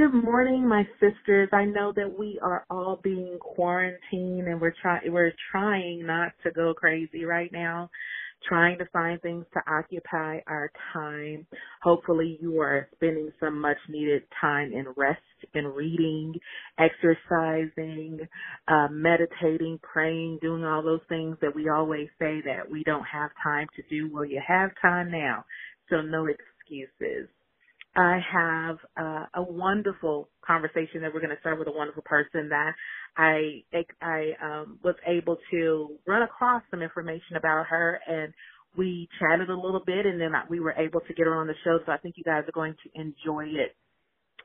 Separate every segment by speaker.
Speaker 1: Good morning, my sisters. I know that we are all being quarantined and we're trying we're trying not to go crazy right now, trying to find things to occupy our time. Hopefully you are spending some much needed time in rest and reading, exercising, uh, meditating, praying, doing all those things that we always say that we don't have time to do. Well, you have time now. So no excuses. I have uh, a wonderful conversation that we're going to start with a wonderful person that I I um, was able to run across some information about her and we chatted a little bit and then we were able to get her on the show. So I think you guys are going to enjoy it.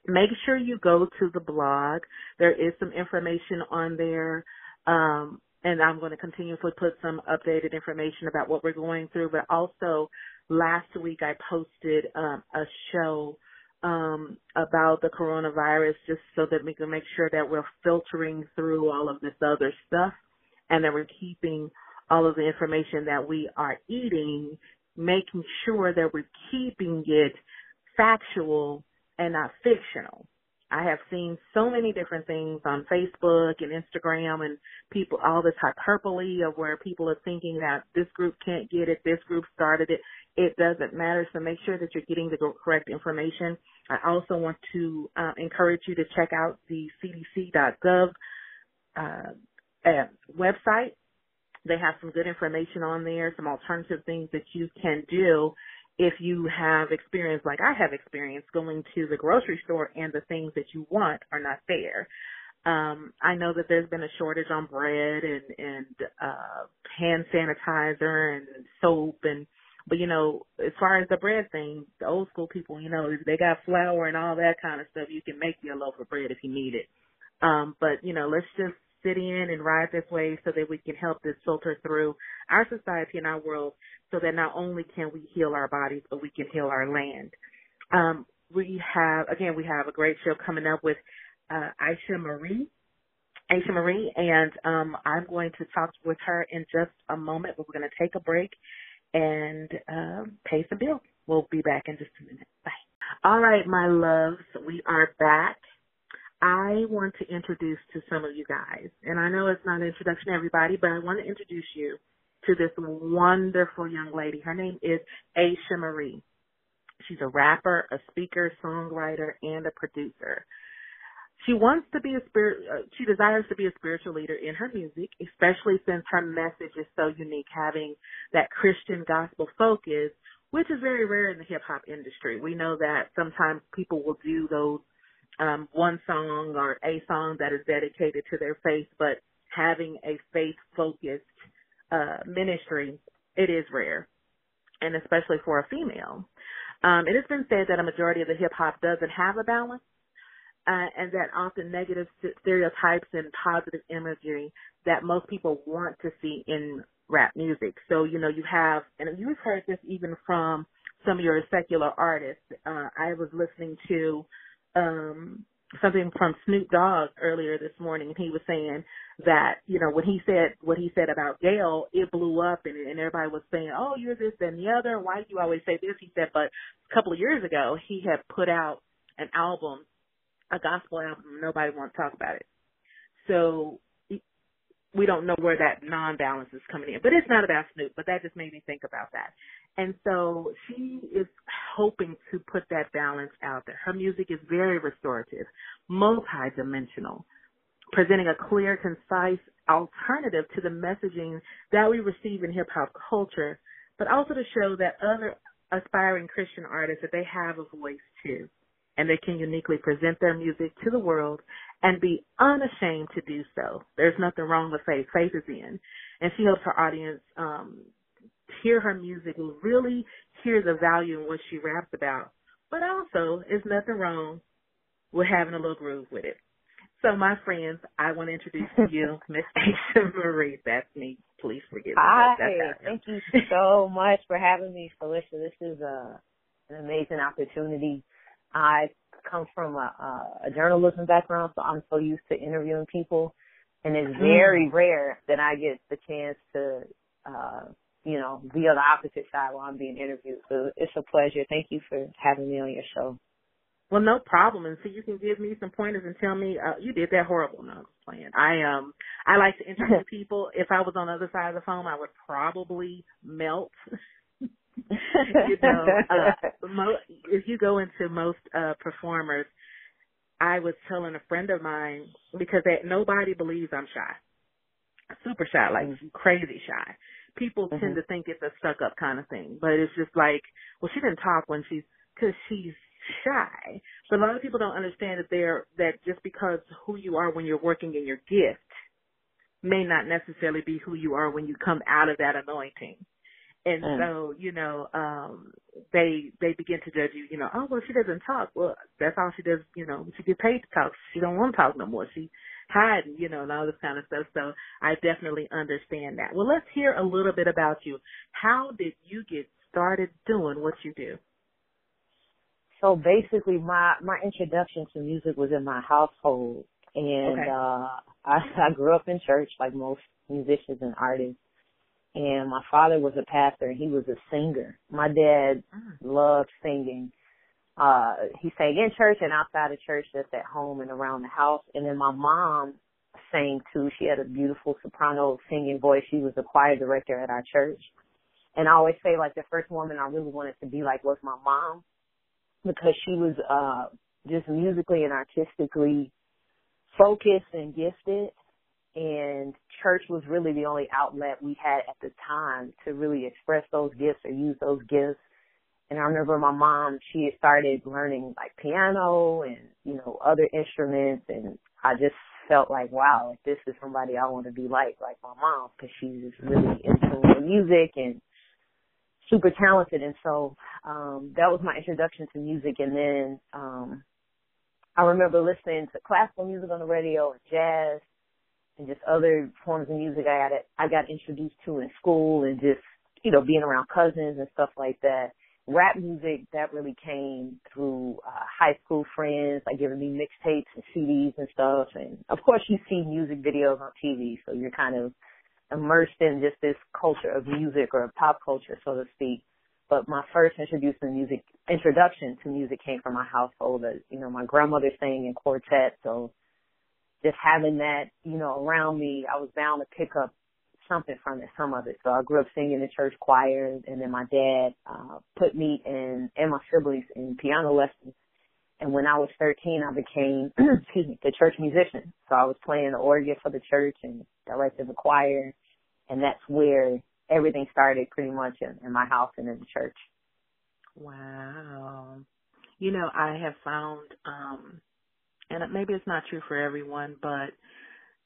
Speaker 1: Make sure you go to the blog. There is some information on there. Um, and I'm going to continuously put some updated information about what we're going through, but also last week I posted um, a show um, about the coronavirus just so that we can make sure that we're filtering through all of this other stuff and that we're keeping all of the information that we are eating, making sure that we're keeping it factual and not fictional. I have seen so many different things on Facebook and Instagram and people, all this hyperbole of where people are thinking that this group can't get it, this group started it. It doesn't matter. So make sure that you're getting the correct information. I also want to uh, encourage you to check out the cdc.gov uh, website. They have some good information on there, some alternative things that you can do if you have experience like I have experience going to the grocery store and the things that you want are not there. Um, I know that there's been a shortage on bread and, and, uh, hand sanitizer and soap and, but you know, as far as the bread thing, the old school people, you know, they got flour and all that kind of stuff. You can make you a loaf of bread if you need it. Um, but you know, let's just sit in and ride this wave so that we can help this filter through our society and our world so that not only can we heal our bodies, but we can heal our land. Um, we have, again, we have a great show coming up with uh, Aasha Marie. Aasha Marie, and um, I'm going to talk with her in just a moment, but we're going to take a break and um, pay the bill. We'll be back in just a minute. Bye. All right, my loves, we are back. I want to introduce to some of you guys, and I know it's not an introduction to everybody, but I want to introduce you to this wonderful young lady. Her name is Aasha Marie. She's a rapper, a speaker, songwriter, and a producer. She wants to be a spirit, uh, she desires to be a spiritual leader in her music, especially since her message is so unique, having that Christian gospel focus, which is very rare in the hip hop industry. We know that sometimes people will do those um, one song or a song that is dedicated to their faith, but having a faith focused uh, ministry, it is rare, and especially for a female. Um, it has been said that a majority of the hip hop doesn't have a balance, uh, and that often negative stereotypes and positive imagery that most people want to see in rap music. So, you know, you have, and you've heard this even from some of your secular artists. Uh, I was listening to, um, something from Snoop Dogg earlier this morning, and he was saying that you know when he said what he said about Gayle, it blew up, and, and everybody was saying, "Oh, you're this and the other. Why do you always say this?" He said, but a couple of years ago, he had put out an album, a gospel album. Nobody wants to talk about it, so we don't know where that non-balance is coming in. But it's not about Snoop, but that just made me think about that. And so she is hoping to put that balance out there. Her music is very restorative, multi-dimensional, presenting a clear, concise alternative to the messaging that we receive in hip hop culture, but also to show that other aspiring Christian artists that they have a voice too, and they can uniquely present their music to the world and be unashamed to do so. There's nothing wrong with faith. Faith is in, and she helps her audience um, hear her music, and really hear the value in what she raps about. But also, there's nothing wrong with having a little groove with it. So, my friends, I want to introduce to you Miss Aasha Marie. That's me. Please forgive me.
Speaker 2: Hi, thank you so much for having me, Phylisha. This is a, an amazing opportunity. I come from a, a journalism background, so I'm so used to interviewing people, and it's very mm. rare that I get the chance to uh, you know, be on the opposite side while I'm being interviewed. So it's a pleasure. Thank you for having me on your show.
Speaker 1: Well, no problem. And so you can give me some pointers and tell me uh, you did that horrible. No, I'm playing. I um I like to interview people. If I was on the other side of the phone, I would probably melt. you know, uh, mo- if you go into most uh performers, I was telling a friend of mine because that nobody believes I'm shy, super shy, like mm-hmm. crazy shy. People mm-hmm. tend to think it's a stuck up kind of thing, but it's just like, well, she didn't talk when she's because she's shy. But a lot of people don't understand that they're that just because who you are when you're working in your gift may not necessarily be who you are when you come out of that anointing. And mm. so, you know, um they they begin to judge you, you know, oh well she doesn't talk. Well, that's all she does, you know, she get paid to talk. She don't want to talk no more. She hiding, you know, and all this kind of stuff. So I definitely understand that. Well let's hear a little bit about you. How did you get started doing what you do?
Speaker 2: So basically my my introduction to music was in my household and okay. uh I I grew up in church like most musicians and artists and my father was a pastor and he was a singer. My dad mm. loved singing. Uh, he sang in church and outside of church, just at home and around the house. And then my mom sang too. She had a beautiful soprano singing voice. She was the choir director at our church. And I always say like the first woman I really wanted to be like was my mom because she was, uh, just musically and artistically focused and gifted and church was really the only outlet we had at the time to really express those gifts or use those gifts. And I remember my mom, she had started learning like piano and, you know, other instruments and I just felt like, wow, this is somebody I want to be like, like my mom, cause she's just really into music and super talented. And so, um, that was my introduction to music. And then, um, I remember listening to classical music on the radio and jazz and just other forms of music I got I got introduced to in school and just, you know, being around cousins and stuff like that. Rap music, that really came through uh, high school friends, like giving me mixtapes and CDs and stuff. And of course you see music videos on TV, so you're kind of immersed in just this culture of music or pop culture, so to speak. But my first introduction to music, introduction to music came from my household. You know, my grandmother sang in quartet, so just having that, you know, around me, I was bound to pick up something from it, some of it. So I grew up singing in church choirs and then my dad, uh, put me in, and my siblings in piano lessons. And when I was 13, I became, excuse me, the church musician. So I was playing the organ for the church and directed the choir. And that's where everything started pretty much in, in my house and in the church.
Speaker 1: Wow. You know, I have found, um, and maybe it's not true for everyone, but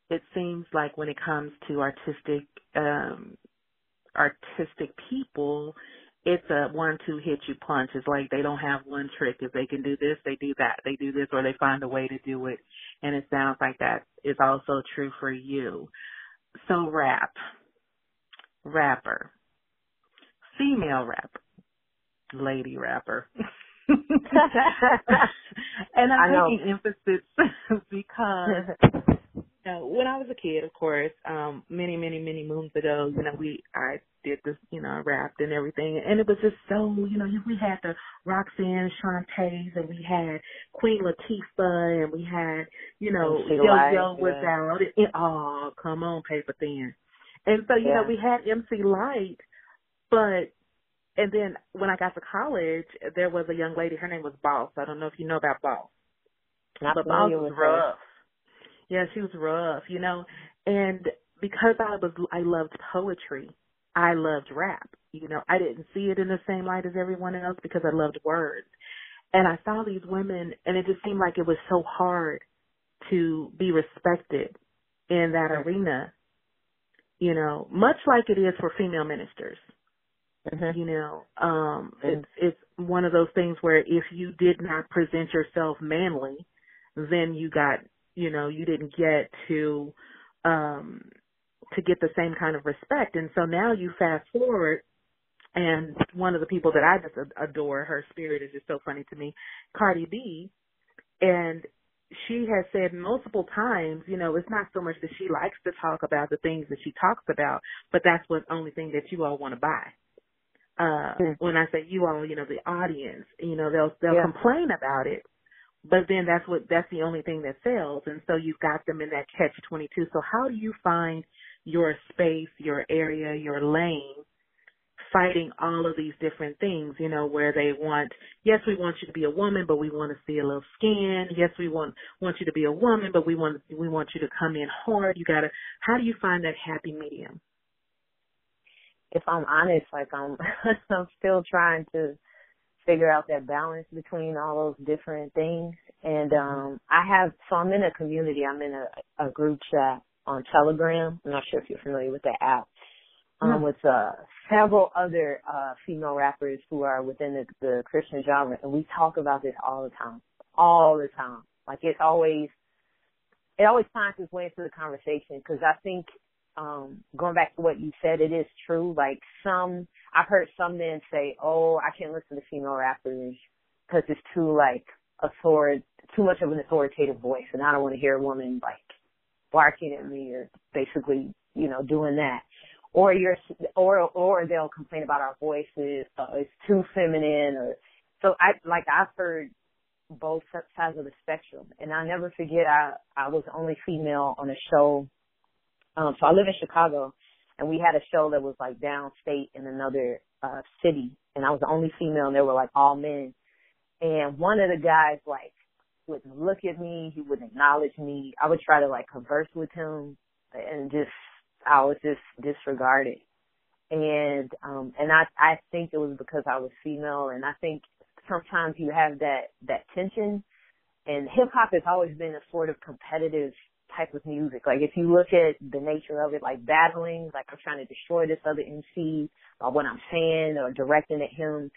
Speaker 1: it seems like when it comes to artistic um artistic people, it's a one two hit you punch. It's like they don't have one trick. If they can do this, they do that. They do this or they find a way to do it. And it sounds like that is also true for you. So rap. Rapper. Female rapper. Lady rapper. and I'm making emphasis because you know, when I was a kid, of course, um, many, many, many moons ago, you know, we I did this, you know, I rapped and everything, and it was just so, you know, we had the Roxanne Shanté's, and we had Queen Latifah, and we had, you know, Yo Yo was yeah. out. It, it, oh, come on, paper thin. And so, you yeah. know, we had MC Lyte, but and then when I got to college, there was a young lady. Her name was Boss. I don't know if you know about Boss.
Speaker 2: Not
Speaker 1: but Boss was rough. Yeah, she was rough, you know. And because I was, I loved poetry. I loved rap. You know, I didn't see it in the same light as everyone else because I loved words. And I saw these women, and it just seemed like it was so hard to be respected in that arena. You know, much like it is for female ministers Mm-hmm. You know, um, it's it's one of those things where if you did not present yourself manly, then you got, you know, you didn't get to um to get the same kind of respect. And so now you fast forward and one of the people that I just adore, her spirit is just so funny to me, Cardi B, and she has said multiple times, you know, it's not so much that she likes to talk about the things that she talks about, but that's the only thing that you all want to buy uh mm-hmm. when I say you all, you know, the audience, you know, they'll they'll yeah. complain about it, but then that's what that's the only thing that sells and so you've got them in that catch 22 so how do you find your space your area your lane fighting all of these different things you know where they want yes we want you to be a woman but we want to see a little skin yes we want want you to be a woman but we want we want you to come in hard you got to how do you find that happy medium
Speaker 2: if i'm honest like i'm i'm still trying to figure out that balance between all those different things. And um I have so I'm in a community, I'm in a, a group chat on Telegram. I'm not sure if you're familiar with the app. Um with uh several other uh female rappers who are within the, the Christian genre and we talk about this all the time. All the time. Like it's always it always finds its way into the conversation because I think um, going back to what you said, it is true. Like some, I've heard some men say, "Oh, I can't listen to female rappers because it's too like authoritative, too much of an authoritative voice, and I don't want to hear a woman like barking at me or basically, you know, doing that." Or you're, or or they'll complain about our voices. Uh, it's too feminine, or so. I like I've heard both sides of the spectrum, and I never forget. I I was the only female on a show um, so I live in Chicago, and we had a show that was like downstate in another uh city, and I was the only female, and they were like all men. And one of the guys like wouldn't look at me, he wouldn't acknowledge me. I would try to like converse with him, and just I was just disregarded. And um and I I think it was because I was female, and I think sometimes you have that that tension. And hip hop has always been a sort of competitive type of music. Like if you look at the nature of it, like battling, like I'm trying to destroy this other MC by what I'm saying or directing at him.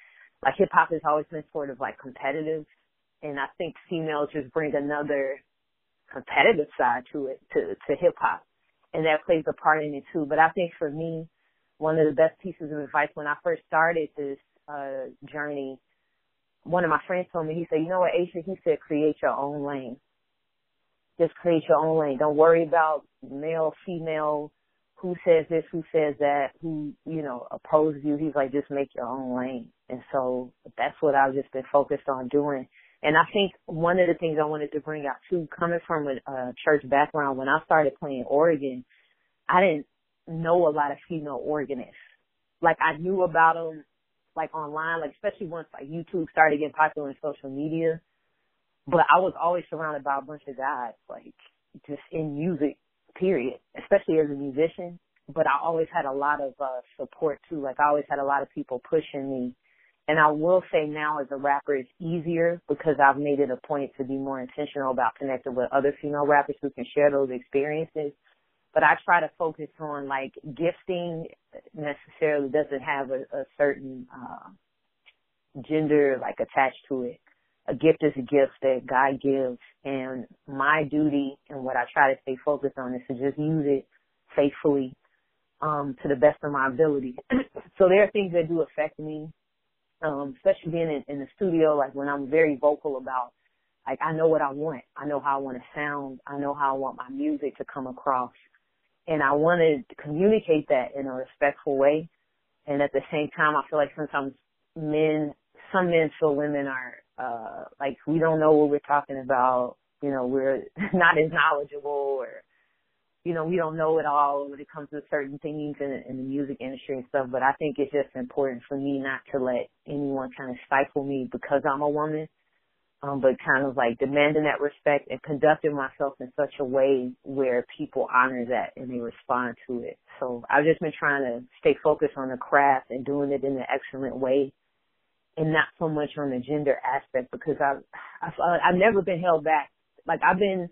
Speaker 2: Like hip hop has always been sort of like competitive, and I think females just bring another competitive side to it to to hip hop, and that plays a part in it too. But I think for me, one of the best pieces of advice when I first started this uh journey, one of my friends told me he said, you know what, Aasha, he said, create your own lane just create your own lane. Don't worry about male, female, who says this, who says that, who, you know, opposes you. He's like, just make your own lane. And so that's what I've just been focused on doing. And I think one of the things I wanted to bring out too, coming from a, church background, when I started playing organ, I didn't know a lot of female organists. Like I knew about them, like online, like especially once like YouTube started getting popular in social media but I was always surrounded by a bunch of guys, like just in music, period, especially as a musician. But I always had a lot of uh support too. Like I always had a lot of people pushing me. And I will say now as a rapper it's easier because I've made it a point to be more intentional about connecting with other female rappers who can share those experiences. But I try to focus on like gifting necessarily doesn't have a, a certain uh gender like attached to it a gift is a gift that God gives and my duty and what I try to stay focused on is to just use it faithfully um to the best of my ability. so there are things that do affect me, um, especially being in, in the studio, like when I'm very vocal about like I know what I want. I know how I want to sound. I know how I want my music to come across. And I want to communicate that in a respectful way. And at the same time, I feel like sometimes men, some men feel women are uh, like we don't know what we're talking about. You know, we're not as knowledgeable or, you know, we don't know it all when it comes to certain things in, in the music industry and stuff. But I think it's just important for me not to let anyone kind of stifle me because I'm a woman. Um, but kind of like demanding that respect and conducting myself in such a way where people honor that and they respond to it. So I've just been trying to stay focused on the craft and doing it in an excellent way and not so much on the gender aspect because I've, I've, uh, I've never been held back. Like I've been,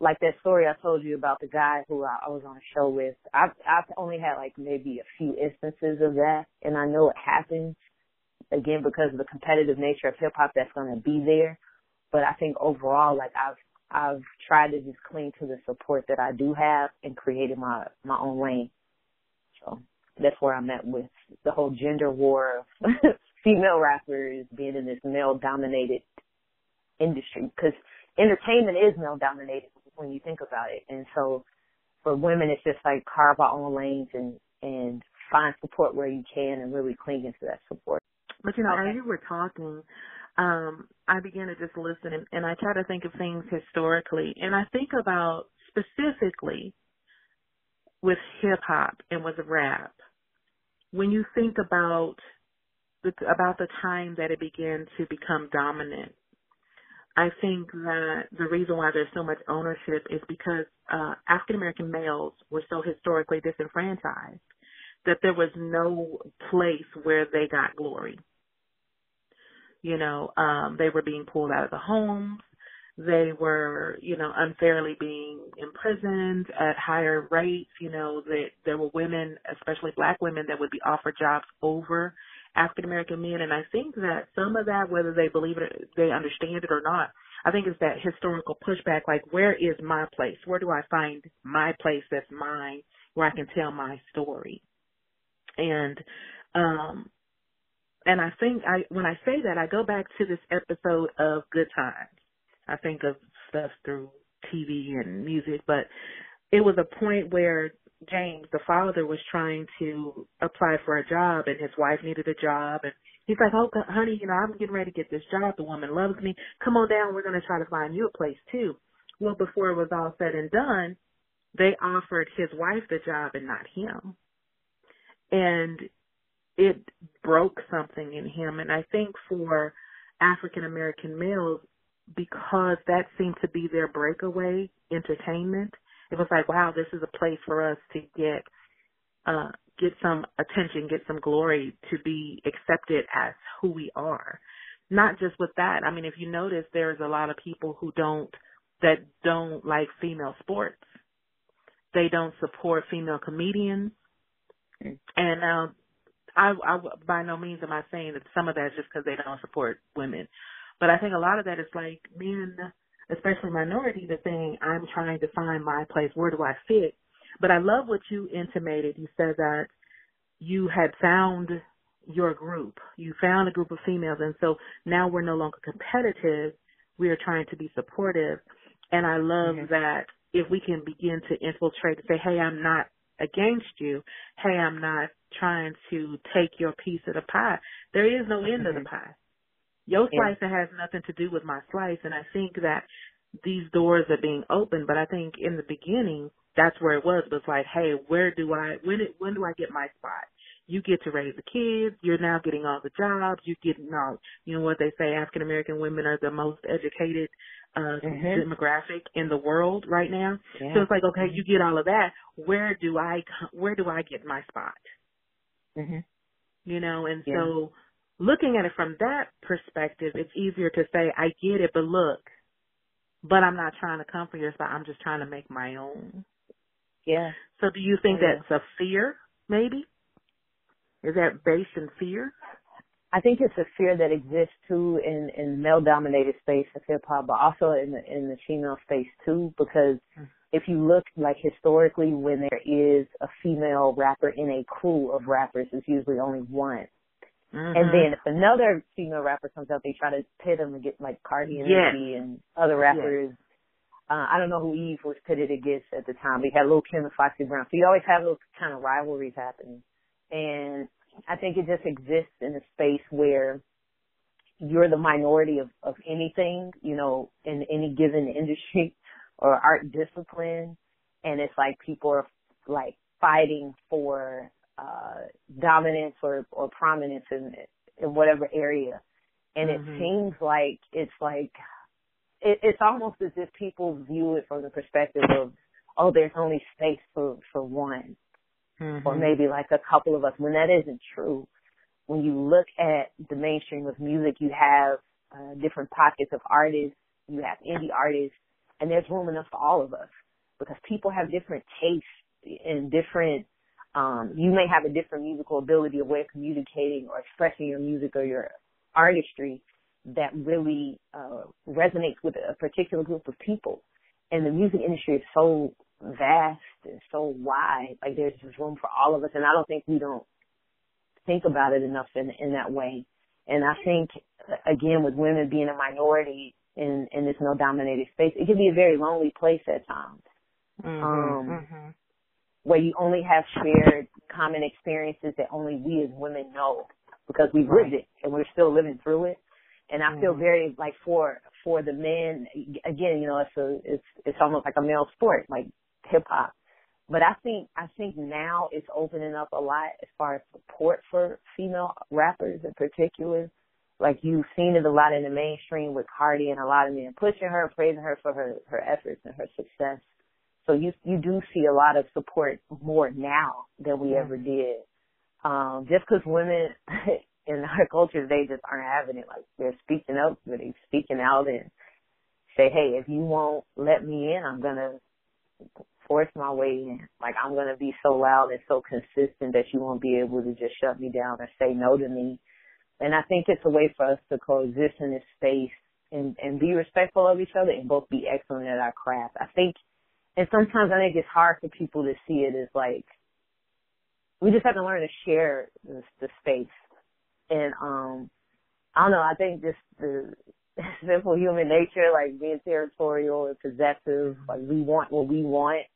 Speaker 2: like that story I told you about the guy who I, I was on a show with. I've, I've only had like maybe a few instances of that and I know it happens again because of the competitive nature of hip hop that's going to be there. But I think overall, like I've, I've tried to just cling to the support that I do have and created my, my own lane. So that's where I'm at with the whole gender war female rappers being in this male dominated industry because entertainment is male dominated when you think about it. And so for women, it's just like carve our own lanes and, and find support where you can and really cling into that support.
Speaker 1: But you know, okay. as you were talking, um, I began to just listen and, and I try to think of things historically. And I think about specifically with hip hop and with rap. When you think about about the time that it began to become dominant, I think that the reason why there's so much ownership is because uh, African American males were so historically disenfranchised that there was no place where they got glory. You know, um, they were being pulled out of the homes. They were, you know, unfairly being imprisoned at higher rates. You know, that there were women, especially black women, that would be offered jobs over African American men. And I think that some of that, whether they believe it, they understand it or not, I think it's that historical pushback, like where is my place? Where do I find my place that's mine, where I can tell my story? And um and I think I when I say that I go back to this episode of Good Times. I think of stuff through TV and music, but it was a point where James, the father, was trying to apply for a job and his wife needed a job and he's like, Oh honey, you know, I'm getting ready to get this job. The woman loves me. Come on down, we're gonna try to find you a place too. Well, before it was all said and done, they offered his wife the job and not him. And it broke something in him. And I think for African American males, because that seemed to be their breakaway entertainment, it was like, wow, this is a place for us to get, uh, get some attention, get some glory, to be accepted as who we are. Not just with that. I mean, if you notice, there's a lot of people who don't, that don't like female sports. They don't support female comedians. Mm. And now I, I by no means am I saying that some of that is just because they don't support women, but I think a lot of that is like men, especially minorities, are saying I'm trying to find my place. Where do I fit? But I love what you intimated. You said that you had found your group. You found a group of females, and so now we're no longer competitive. We are trying to be supportive, and I love mm-hmm. that if we can begin to infiltrate and say, "Hey, I'm not against you. Hey, I'm not trying to take your piece of the pie. There is no end of the mm-hmm. pie. Your slice yeah. has nothing to do with my slice. And I think that these doors are being opened, but I think in the beginning, that's where it was. It was like, hey, where do I, when, it, when do I get my spot? You get to raise the kids. You're now getting all the jobs. You get all, you know what they say, African American women are the most educated uh mm-hmm. demographic in the world right now. Yeah. So it's like, okay, you get all of that. Where do I, where do I get my spot?
Speaker 2: Mm-hmm.
Speaker 1: You know, and yeah. so looking at it from that perspective, it's easier to say, I get it, but look, but I'm not trying to come for your spot. I'm just trying to make my own.
Speaker 2: Yeah.
Speaker 1: So do you think
Speaker 2: yeah.
Speaker 1: that's a fear, maybe? Is that based in fear?
Speaker 2: I think it's a fear that exists too in in male dominated space of hip hop, but also in the in the female space too, because mm-hmm if you look like historically when there is a female rapper in a crew of rappers, it's usually only one. Mm-hmm. And then if another female rapper comes out, they try to pit them and get like Cardi and
Speaker 1: yes.
Speaker 2: and other rappers. Yes. Uh, I don't know who Eve was pitted against at the time. We had Lil Kim and Foxy Brown. So you always have those kind of rivalries happening. And I think it just exists in a space where you're the minority of, of anything, you know, in any given industry or art discipline and it's like people are like fighting for uh dominance or or prominence in in whatever area and mm-hmm. it seems like it's like it, it's almost as if people view it from the perspective of oh there's only space for for one mm-hmm. or maybe like a couple of us when that isn't true when you look at the mainstream of music you have uh, different pockets of artists you have indie artists and there's room enough for all of us because people have different tastes and different um you may have a different musical ability or way of communicating or expressing your music or your artistry that really uh resonates with a particular group of people and the music industry is so vast and so wide like there's just room for all of us and i don't think we don't think about it enough in in that way and i think again with women being a minority in in this male dominated space, it can be a very lonely place at times.
Speaker 1: Mm-hmm,
Speaker 2: um,
Speaker 1: mm-hmm.
Speaker 2: Where you only have shared common experiences that only we as women know because we've lived it and we're still living through it. And I feel mm-hmm. very like for for the men again, you know, it's a it's it's almost like a male sport, like hip hop. But I think I think now it's opening up a lot as far as support for female rappers in particular. Like you've seen it a lot in the mainstream with Cardi and a lot of men pushing her, praising her for her her efforts and her success. So you you do see a lot of support more now than we ever did. Um, just because women in our culture they just aren't having it. Like they're speaking up, they're speaking out and say, hey, if you won't let me in, I'm gonna force my way in. Like I'm gonna be so loud and so consistent that you won't be able to just shut me down or say no to me. And I think it's a way for us to coexist in this space and and be respectful of each other and both be excellent at our craft. I think, and sometimes I think it's hard for people to see it as like we just have to learn to share the, the space. And um I don't know, I think just the simple human nature, like being territorial and possessive, like we want what we want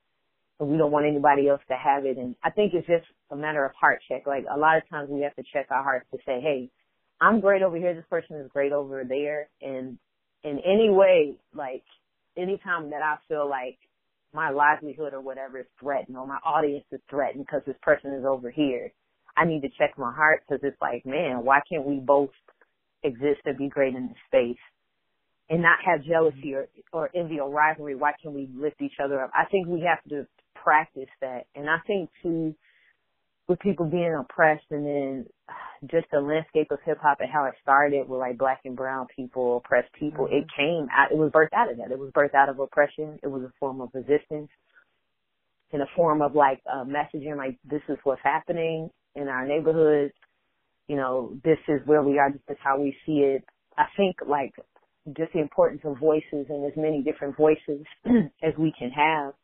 Speaker 2: and we don't want anybody else to have it. And I think it's just a matter of heart check. Like a lot of times we have to check our hearts to say, Hey, I'm great over here, this person is great over there. And in any way, like anytime that I feel like my livelihood or whatever is threatened or my audience is threatened because this person is over here, I need to check my heart because it's like, man, why can't we both exist and be great in this space and not have jealousy or, or envy or rivalry? Why can't we lift each other up? I think we have to practice that. And I think too, with people being oppressed and then just the landscape of hip hop and how it started with like black and brown people, oppressed people, mm-hmm. it came out, it was birthed out of that. It was birthed out of oppression. It was a form of resistance in a form of like uh, messaging, like this is what's happening in our neighborhoods. You know, this is where we are. This is how we see it. I think like just the importance of voices and as many different voices as we can have,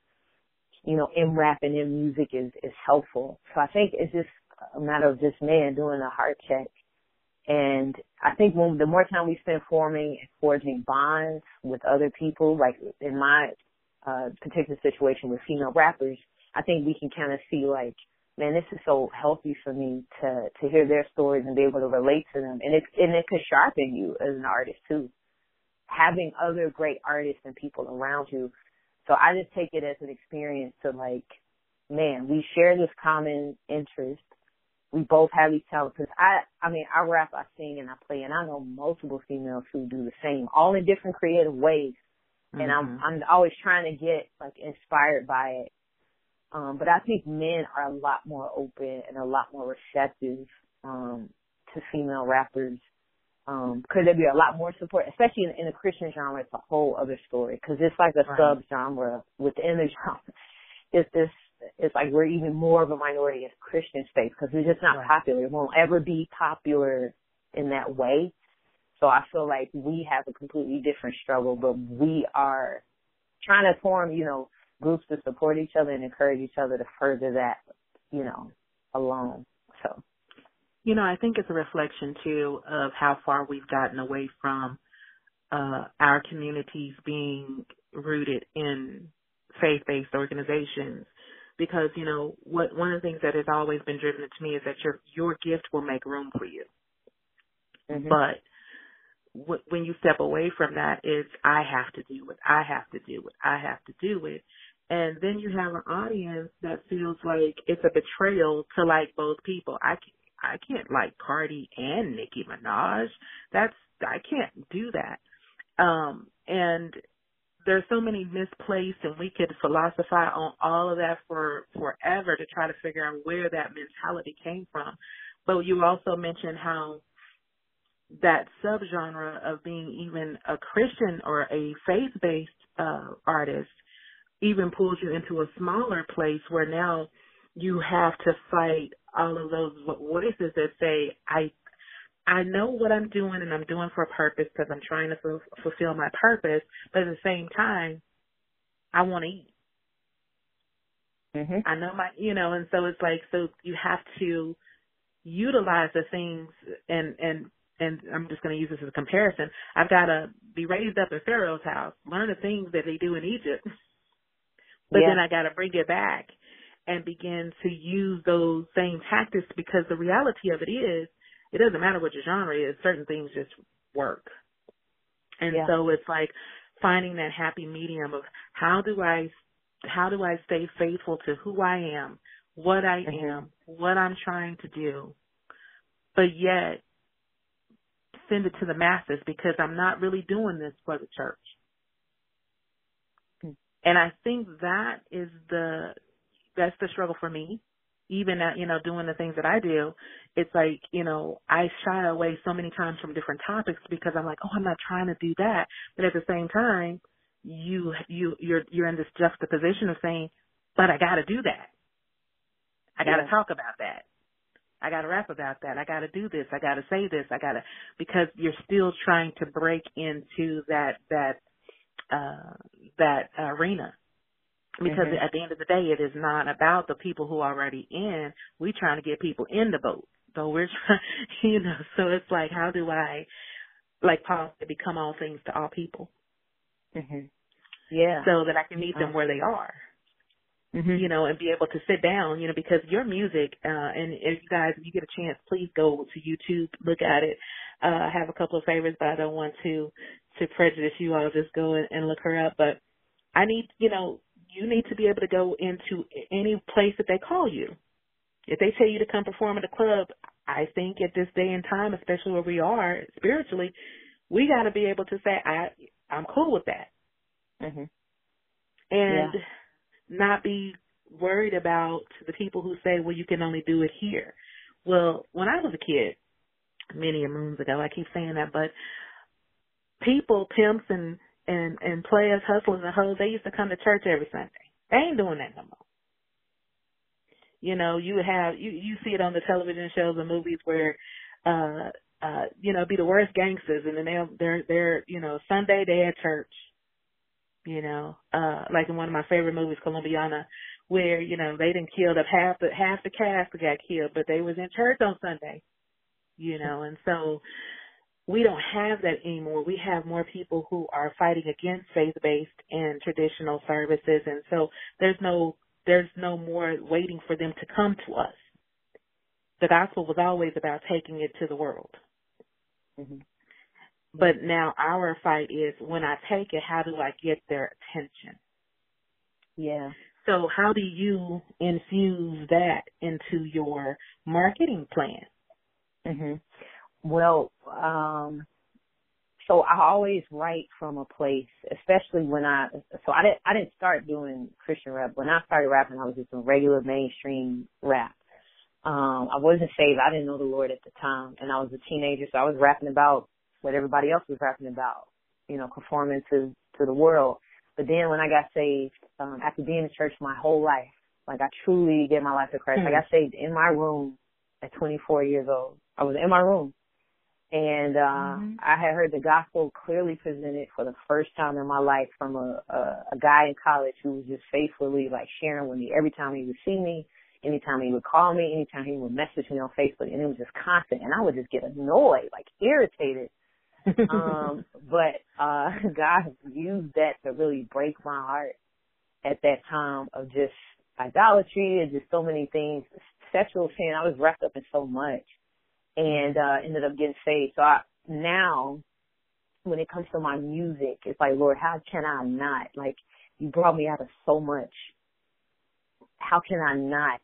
Speaker 2: you know, in rap and in music is, is helpful. So I think it's just a matter of this man doing a heart check. And I think when the more time we spend forming and forging bonds with other people, like in my uh, particular situation with female rappers, I think we can kind of see like man, this is so healthy for me to to hear their stories and be able to relate to them, and it and it could sharpen you as an artist too. Having other great artists and people around you, so I just take it as an experience to like, man, we share this common interest. We both have these talents. Cause I, I mean, I rap, I sing, and I play, and I know multiple females who do the same, all in different creative ways. Mm-hmm. And I'm, mm-hmm. I'm always trying to get like inspired by it um, but I think men are a lot more open and a lot more receptive um, to female rappers. Um, could there be a lot more support, especially in, in the Christian genre? It's a whole other story because it's like a right. sub genre within the genre. It's this. It's like we're even more of a minority in Christian space because it's just not right. popular. It won't ever be popular in that way. So I feel like we have a completely different struggle, but we are trying to form, you know, groups to support each other and encourage each other to further that, you know, alone. So.
Speaker 1: You know, I think it's a reflection too of how far we've gotten away from uh, our communities being rooted in faith-based organizations. Because you know, what one of the things that has always been driven to me is that your your gift will make room for you. Mm-hmm. But when you step away from that, it's I have to do it. I have to do it. I have to do it. And then you have an audience that feels like it's a betrayal to like both people. I can't, I can't like Cardi and Nicki Minaj. That's I can't do that. Um, and there's so many misplaced, and we could philosophize on all of that for forever to try to figure out where that mentality came from. But you also mentioned how that subgenre of being even a Christian or a faith-based uh, artist even pulls you into a smaller place where now you have to fight all of those voices that say, I, I know what I'm doing and I'm doing for a purpose because I'm trying to f- fulfill my purpose, but at the same time, I want to eat. Mm-hmm. I know my, you know, and so it's like, so you have to utilize the things and, and, and I'm just going to use this as a comparison. I've got to be raised up in Pharaoh's house, learn the things that they do in Egypt. But yeah. then I got to bring it back and begin to use those same tactics because the reality of it is, it doesn't matter what your genre is, certain things just work. And
Speaker 2: Yeah.
Speaker 1: so it's like finding that happy medium of how do I how do I stay faithful to who I am, what I
Speaker 2: Mhm.
Speaker 1: am, what I'm trying to do, but yet send it to the masses because I'm not really doing this for the church.
Speaker 2: Mm.
Speaker 1: And I think that is the that's the struggle for me. Even at, you know, doing the things that I do, it's like, you know, I shy away so many times from different topics because I'm like, oh, I'm not trying to do that. But at the same time, you you you're you're in this juxtaposition of saying, but I got to do that. I got to
Speaker 2: Yeah.
Speaker 1: talk about that. I got to rap about that. I got to do this. I got to say this. I got to because you're still trying to break into that that uh that arena. Because
Speaker 2: Mhm.
Speaker 1: at the end of the day, it is not about the people who are already in. We're trying to get people in the boat. So we're trying, you know. So it's like, how do I, like Paul said, become all things to all people,
Speaker 2: Mhm. Yeah.
Speaker 1: so that I can meet them
Speaker 2: Uh,
Speaker 1: where they are.
Speaker 2: mhm.
Speaker 1: you know, and be able to sit down, you know, because your music, uh, and if you guys, if you get a chance, please go to YouTube, look at it. Uh, I have a couple of favorites, but I don't want to, to prejudice you. I'll just go and, and look her up. But I need, you know, you need to be able to go into any place that they call you. If they tell you to come perform at a club, I think at this day and time, especially where we are spiritually, we got to be able to say, I, I'm cool with that
Speaker 2: Mhm.
Speaker 1: and
Speaker 2: Yeah.
Speaker 1: not be worried about the people who say, well, you can only do it here. Well, when I was a kid, many moons ago, I keep saying that, but people, pimps and, and, and players, hustlers and hoes, they used to come to church every Sunday. They ain't doing that no more. You know, you have, you, you see it on the television shows and movies where, uh, uh, you know, be the worst gangsters and then they'll, they're, they're, you know, Sunday they at church you know, uh, like in one of my favorite movies, Colombiana, where, you know, they didn't kill up half the, half the cast got killed, but they was in church on Sunday, you know, and so we don't have that anymore. We have more people who are fighting against faith-based and traditional services, and so there's no, there's no more waiting for them to come to us. The gospel was always about taking it to the world.
Speaker 2: Mhm.
Speaker 1: But now our fight is when I take it, how do I get their attention?
Speaker 2: Yeah.
Speaker 1: So how do you infuse that into your marketing plan?
Speaker 2: Mhm. Well, um so I always write from a place, especially when I so I didn't I didn't start doing Christian rap. When I started rapping I was just doing regular mainstream rap. Um I wasn't saved. I didn't know the Lord at the time and I was a teenager so I was rapping about what everybody else was rapping about, you know, conforming to to the world. But then when I got saved, um after being in church my whole life, like I truly gave my life to Christ. I
Speaker 1: Hmm.
Speaker 2: got saved in my room at 24 years old. I was in my room and uh
Speaker 1: Mhm.
Speaker 2: I had heard the gospel clearly presented for the first time in my life from a, a a guy in college who was just faithfully like sharing with me every time he would see me, anytime he would call me, anytime he would message me on Facebook, and it was just constant, and I would just get annoyed, like irritated. Um, but uh God used that to really break my heart at that time of just idolatry and just so many things, sexual sin. I was wrapped up in so much and uh ended up getting saved. So I now when it comes to my music, it's like, Lord, how can I not? Like you brought me out of so much. How can I not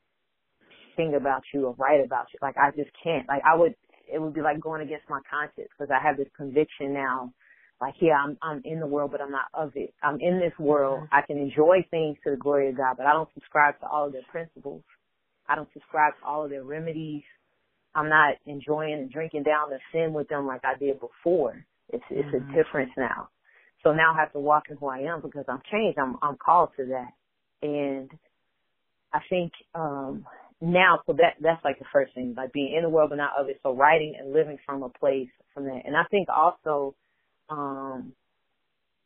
Speaker 2: sing about you or write about you? Like I just can't. Like I would it would be like going against my conscience because I have this conviction now like yeah, I'm I'm in the world but I'm not of it. I'm in this world. I can enjoy things to the glory of God, but I don't subscribe to all of their principles. I don't subscribe to all of their remedies. I'm not enjoying and drinking down the sin with them like I did before. It's it's
Speaker 1: Mhm.
Speaker 2: a difference now. So now I have to walk in who I am because I'm changed. I'm I'm called to that. And I think um now so that that's like the first thing, like being in the world but not of it. So writing and living from a place from that. And I think also um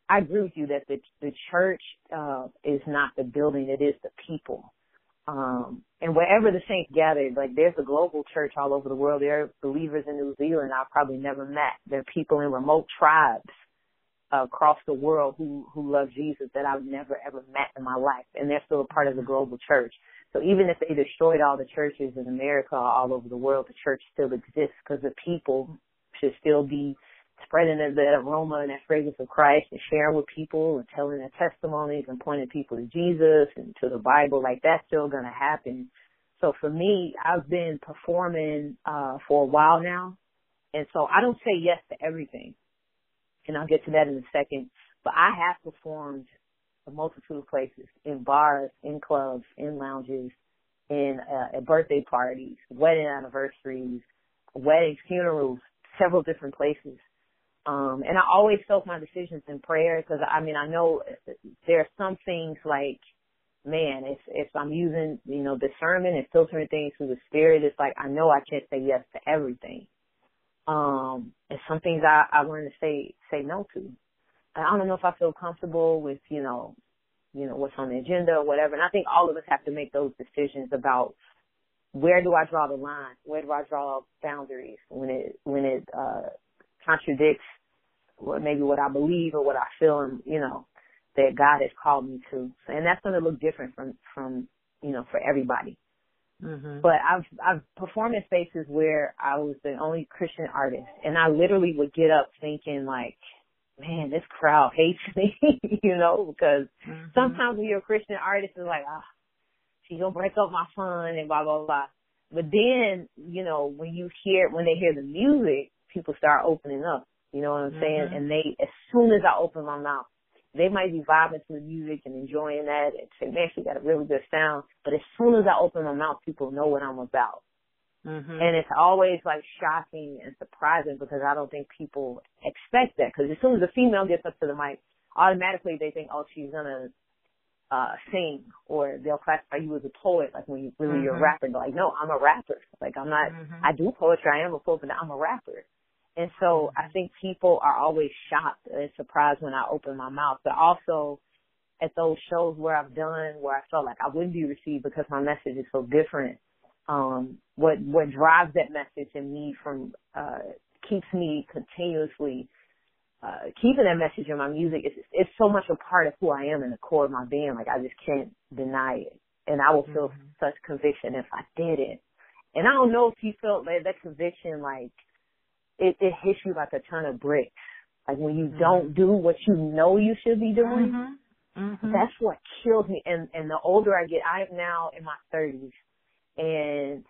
Speaker 2: I agree with you that the the church uh is not the building, it is the people. Um and wherever the saints gathered, like there's a global church all over the world. There are believers in New Zealand I've probably never met. There are people in remote tribes across the world who who love Jesus that I've never ever met in my life, and they're still a part of the global church. So even if they destroyed all the churches in America, all over the world, the church still exists because the people should still be spreading the aroma and that fragrance of Christ and sharing with people and telling their testimonies and pointing people to Jesus and to the Bible. Like that's still going to happen. So for me, I've been performing uh for a while now. And so I don't say yes to everything. And I'll get to that in a second. But I have performed a multitude of places in bars, in clubs, in lounges, in uh, at birthday parties, wedding anniversaries, weddings, funerals, several different places. Um, and I always soak my decisions in prayer because I mean I know there are some things like, man, if if I'm using you know discernment and filtering things through the spirit, it's like I know I can't say yes to everything. Um, and some things I I learned to say say no to. I don't know if I feel comfortable with, you know, you know, what's on the agenda or whatever. And I think all of us have to make those decisions about where do I draw the line? Where do I draw boundaries when it, when it, uh, contradicts what maybe what I believe or what I feel and, you know, that God has called me to. And that's going to look different from, from, you know, for everybody. Mm-hmm. But I've I've performed in spaces where I was the only Christian artist, and I literally would get up thinking like, man, this crowd hates me, you know, because mm-hmm. sometimes when you're a Christian artist, it's like, ah, oh, she's gonna break up my fun and blah blah blah. But then, you know, when you hear when they hear the music, people start opening up. You know what I'm mm-hmm. saying? And they, as soon as I open my mouth, they might be vibing to the music and enjoying that and say, man, she got a really good sound. But as soon as I open my mouth, people know what I'm about. Mm-hmm. And it's always like shocking and surprising because I don't think people expect that. Because as soon as a female gets up to the mic, automatically they think, oh, she's gonna uh sing, or they'll classify you as a poet, like when you really mm-hmm. you're a mm-hmm. rapper. They're like, no, I'm a rapper. Like I'm not. Mm-hmm. I do poetry. I am a poet, but I'm a rapper. And so I mm-hmm. think people are always shocked and surprised when I open my mouth. But also at those shows where I've done where I felt like I wouldn't be received because my message is so different um, what what drives that message in me from uh, keeps me continuously uh, keeping that message in my music. It's it's so much a part of who I am and the core of my being. Like I just can't deny it, and I will feel mm-hmm. such conviction if I did it. And I don't know if you felt that that conviction like it, it hits you like a ton of bricks. Like when you mm-hmm. don't do what you know you should be doing. Mm-hmm. Mm-hmm. That's what kills me. And and the older I get, I am now in my thirties and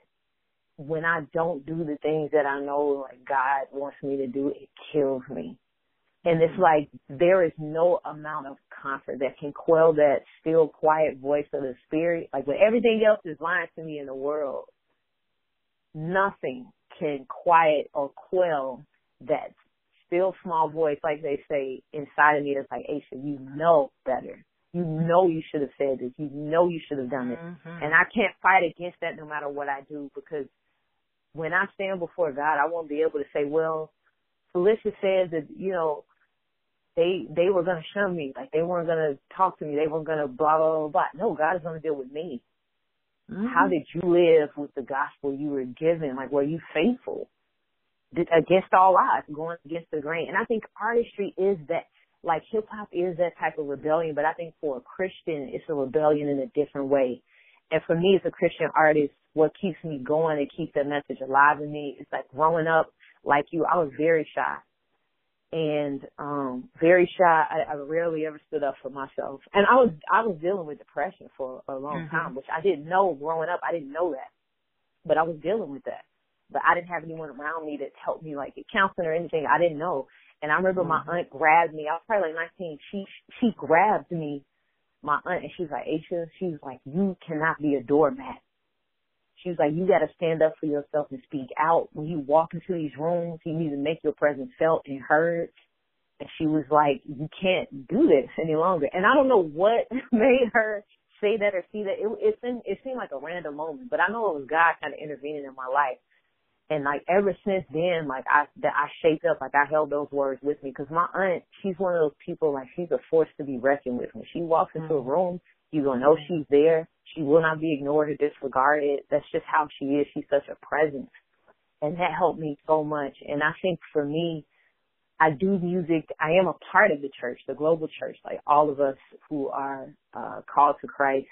Speaker 2: when I don't do the things that I know like God wants me to do, it kills me. And it's mm-hmm. like there is no amount of comfort that can quell that still quiet voice of the spirit. Like when everything else is lying to me in the world, nothing can quiet or quell that still small voice, like they say inside of me that's like, Aasha, you know better. You know you should have said this. You know you should have done it. Mm-hmm. And I can't fight against that no matter what I do because when I stand before God, I won't be able to say, well, Phylisha said that, you know, they they were gonna shun me, like they weren't gonna talk to me, they weren't gonna blah blah blah blah. No, God is gonna deal with me. Mm-hmm. How did you live with the gospel you were given? Like were you faithful? Did, against all odds, going against the grain. And I think artistry is that like hip hop is that type of rebellion, but I think for a Christian, it's a rebellion in a different way. And for me as a Christian artist, what keeps me going and keeps that message alive in me is like growing up like you, I was very shy. And um very shy. I, I rarely ever stood up for myself. And I was I was dealing with depression for a long mm-hmm. time, which I didn't know growing up. I didn't know that. But I was dealing with that. But I didn't have anyone around me that helped me like get counseling or anything. I didn't know. And I remember mm-hmm. my aunt grabbed me. I was probably like 19. She she grabbed me, my aunt, and she's like, Aasha, she's like, you cannot be a doormat. She was like, you got to stand up for yourself and speak out. When you walk into these rooms, you need to make your presence felt and heard. And she was like, you can't do this any longer. And I don't know what made her say that or see that. It, it, seemed, it seemed like a random moment, but I know it was God kind of intervening in my life. And like ever since then, like I that I shaped up, like I held those words with me because my aunt, she's one of those people like she's a force to be reckoned with. When she walks into a mm. You gonna know she's there. She will not be ignored or disregarded. That's just how she is. She's such a presence, and that helped me so much. And I think for me, I do music. I am a part of the church, the global church, like all of us who are uh, called to Christ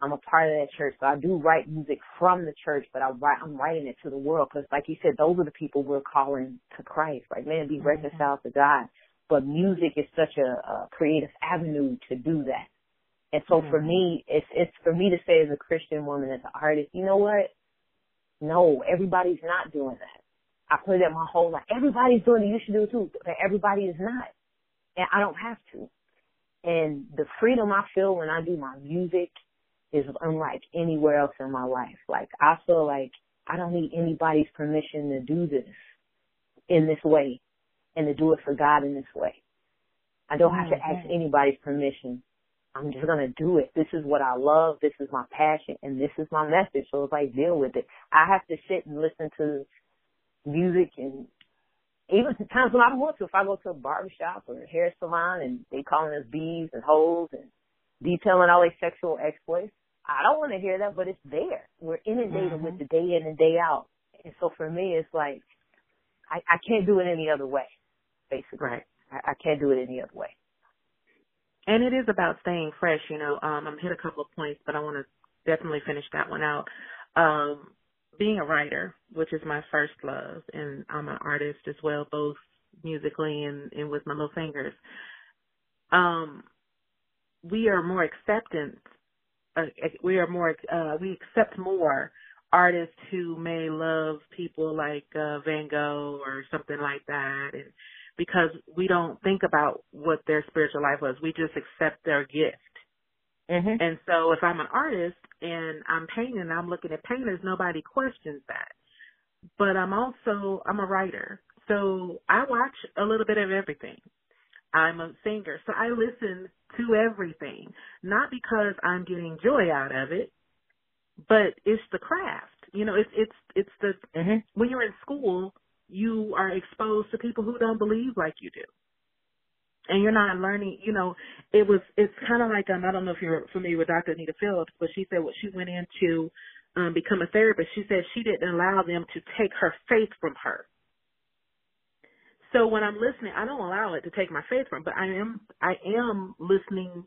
Speaker 2: I'm a part of that church. So I do write music from the church, but I write, I'm writing it to the world because, like you said, those are the people we're calling to Christ, right? Man, be mm-hmm. reconciled to God. But music is such a, a creative avenue to do that. And so mm-hmm. for me, it's it's for me to say as a Christian woman, as an artist, you know what? No, everybody's not doing that. I put it my whole life. Everybody's doing it. You should do it too. But everybody is not, and I don't have to. And the freedom I feel when I do my music is unlike anywhere else in my life. Like I feel like I don't need anybody's permission to do this in this way and to do it for God in this way. I don't have to ask mm-hmm. anybody's permission. I'm just gonna do it. This is what I love. This is my passion, and this is my message. So if I deal with it, I have to sit and listen to music, and even times when I don't want to. If I go to a barbershop or a hair salon, and they calling us bees and hoes and detailing all their sexual exploits, I don't want to hear that, but it's there. We're inundated mm-hmm. with the day in and day out, and so for me, it's like I, I can't do it any other way. Basically,
Speaker 1: right.
Speaker 2: I, I can't do it any other way
Speaker 1: and it is about staying fresh. You know, um, I'm hit a couple of points, but I want to definitely finish that one out. Um, being a writer, which is my first love, and I'm an artist as well, both musically and, and with my little fingers. Um, we are more acceptance. Uh, we are more. Uh, we accept more artists who may love people like uh, Van Gogh or something like that, and because we don't think about what their spiritual life was. We just accept their gift. Mm-hmm. And so if I'm an artist and I'm painting and I'm looking at painters, nobody questions that. But I'm also, I'm a writer. So I watch a little bit of everything. I'm a singer. So I listen to everything. Not because I'm getting joy out of it, but it's the craft. You know, it's, it's, it's the, mm-hmm. when you're in school, you are exposed to people who don't believe like you do. And you're not learning, you know, it was, it's kind of like, um, I don't know if you're familiar with Dr. Anita Phillips, but she said what she went into, um, become a therapist, she said she didn't allow them to take her faith from her. So when I'm listening, I don't allow it to take my faith from, but I am, I am listening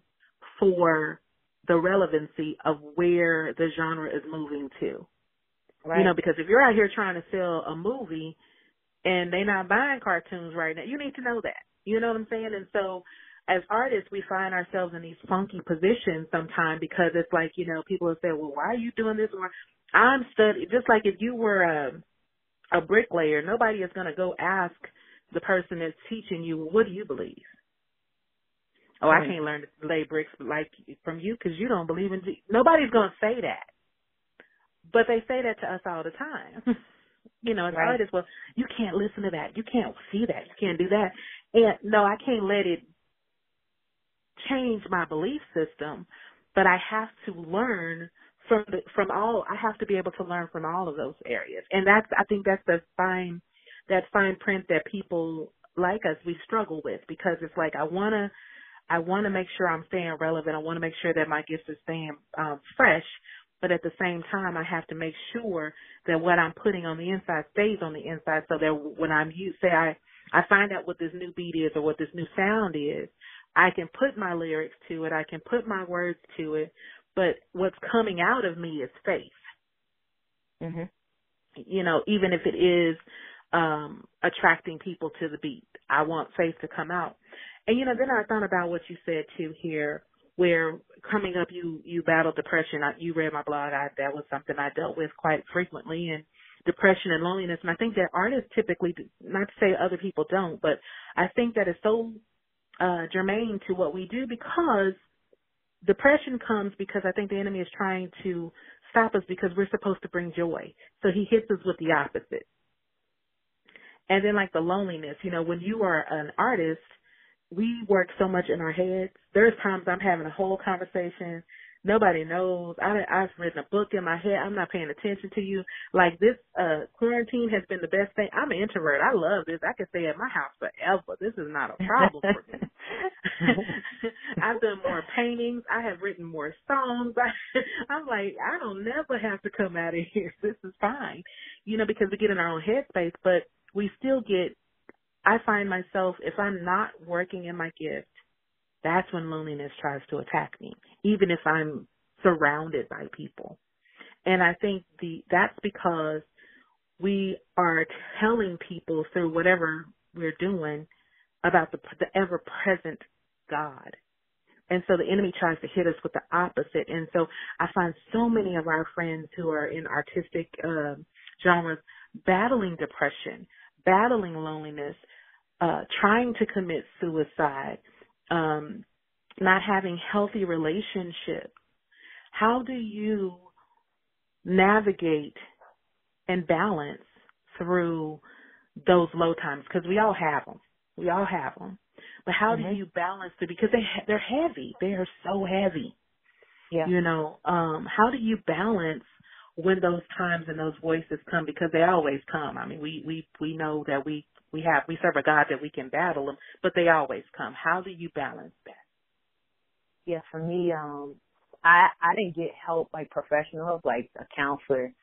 Speaker 1: for the relevancy of where the genre is moving to. Right. You know, because if you're out here trying to sell a movie and they're not buying cartoons right now. You need to know that. You know what I'm saying? And so as artists, we find ourselves in these funky positions sometimes because it's like, you know, people will say, well, why are you doing this? Or I'm studying, just like if you were a, a bricklayer, nobody is going to go ask the person that's teaching you, what do you believe? Oh, I can't learn to lay bricks like from you because you don't believe in. G-. Nobody's going to say that, but they say that to us all the time. you know, as right. artists, well, you can't listen to that. You can't see that. You can't do that. And no, I can't let it change my belief system, but I have to learn from the, from all, I have to be able to learn from all of those areas. And that's, I think that's the fine, that fine print that people like us, we struggle with because it's like, I want to, I want to make sure I'm staying relevant. I want to make sure that my gifts are staying um, fresh, but at the same time, I have to make sure that what I'm putting on the inside stays on the inside so that when I'm you say I, I find out what this new beat is or what this new sound is, I can put my lyrics to it, I can put my words to it, but what's coming out of me is faith. Mm-hmm. You know, even if it is um attracting people to the beat, I want faith to come out. And you know, then I thought about what you said too here where coming up you you battled depression. I, you read my blog. I, that was something I dealt with quite frequently, and depression and loneliness. And I think that artists typically, not to say other people don't, but I think that is so uh, germane to what we do because depression comes because I think the enemy is trying to stop us because we're supposed to bring joy. So he hits us with the opposite. And then like the loneliness, you know, when you are an artist we work so much in our heads. There's times I'm having a whole conversation. Nobody knows. I, I've written a book in my head. I'm not paying attention to you. Like this, uh, quarantine has been the best thing. I'm an introvert. I love this. I can stay at my house forever. This is not a problem for me. I've done more paintings. I have written more songs. I, I'm like, I don't never have to come out of here. This is fine. You know, because we get in our own headspace, but we still get I find myself, if I'm not working in my gift, that's when loneliness tries to attack me. Even if I'm surrounded by people. And I think the that's because we are telling people through whatever we're doing about the the ever present God. And so the enemy tries to hit us with the opposite. And so I find so many of our friends who are in artistic uh, genres battling depression, battling loneliness, uh, trying to commit suicide, um, not having healthy relationships. How do you navigate and balance through those low times? Because we all have them. We all have them. But how mm-hmm. do you balance it? Because they they're heavy. They are so heavy.
Speaker 2: Yeah.
Speaker 1: You know, um, how do you balance when those times and those voices come? Because they always come. I mean, we we we know that we we have we serve a God that we can battle them, but they always come. How do you balance that?
Speaker 2: Yeah, for me, um, I I didn't get help like professional help, like a counselor,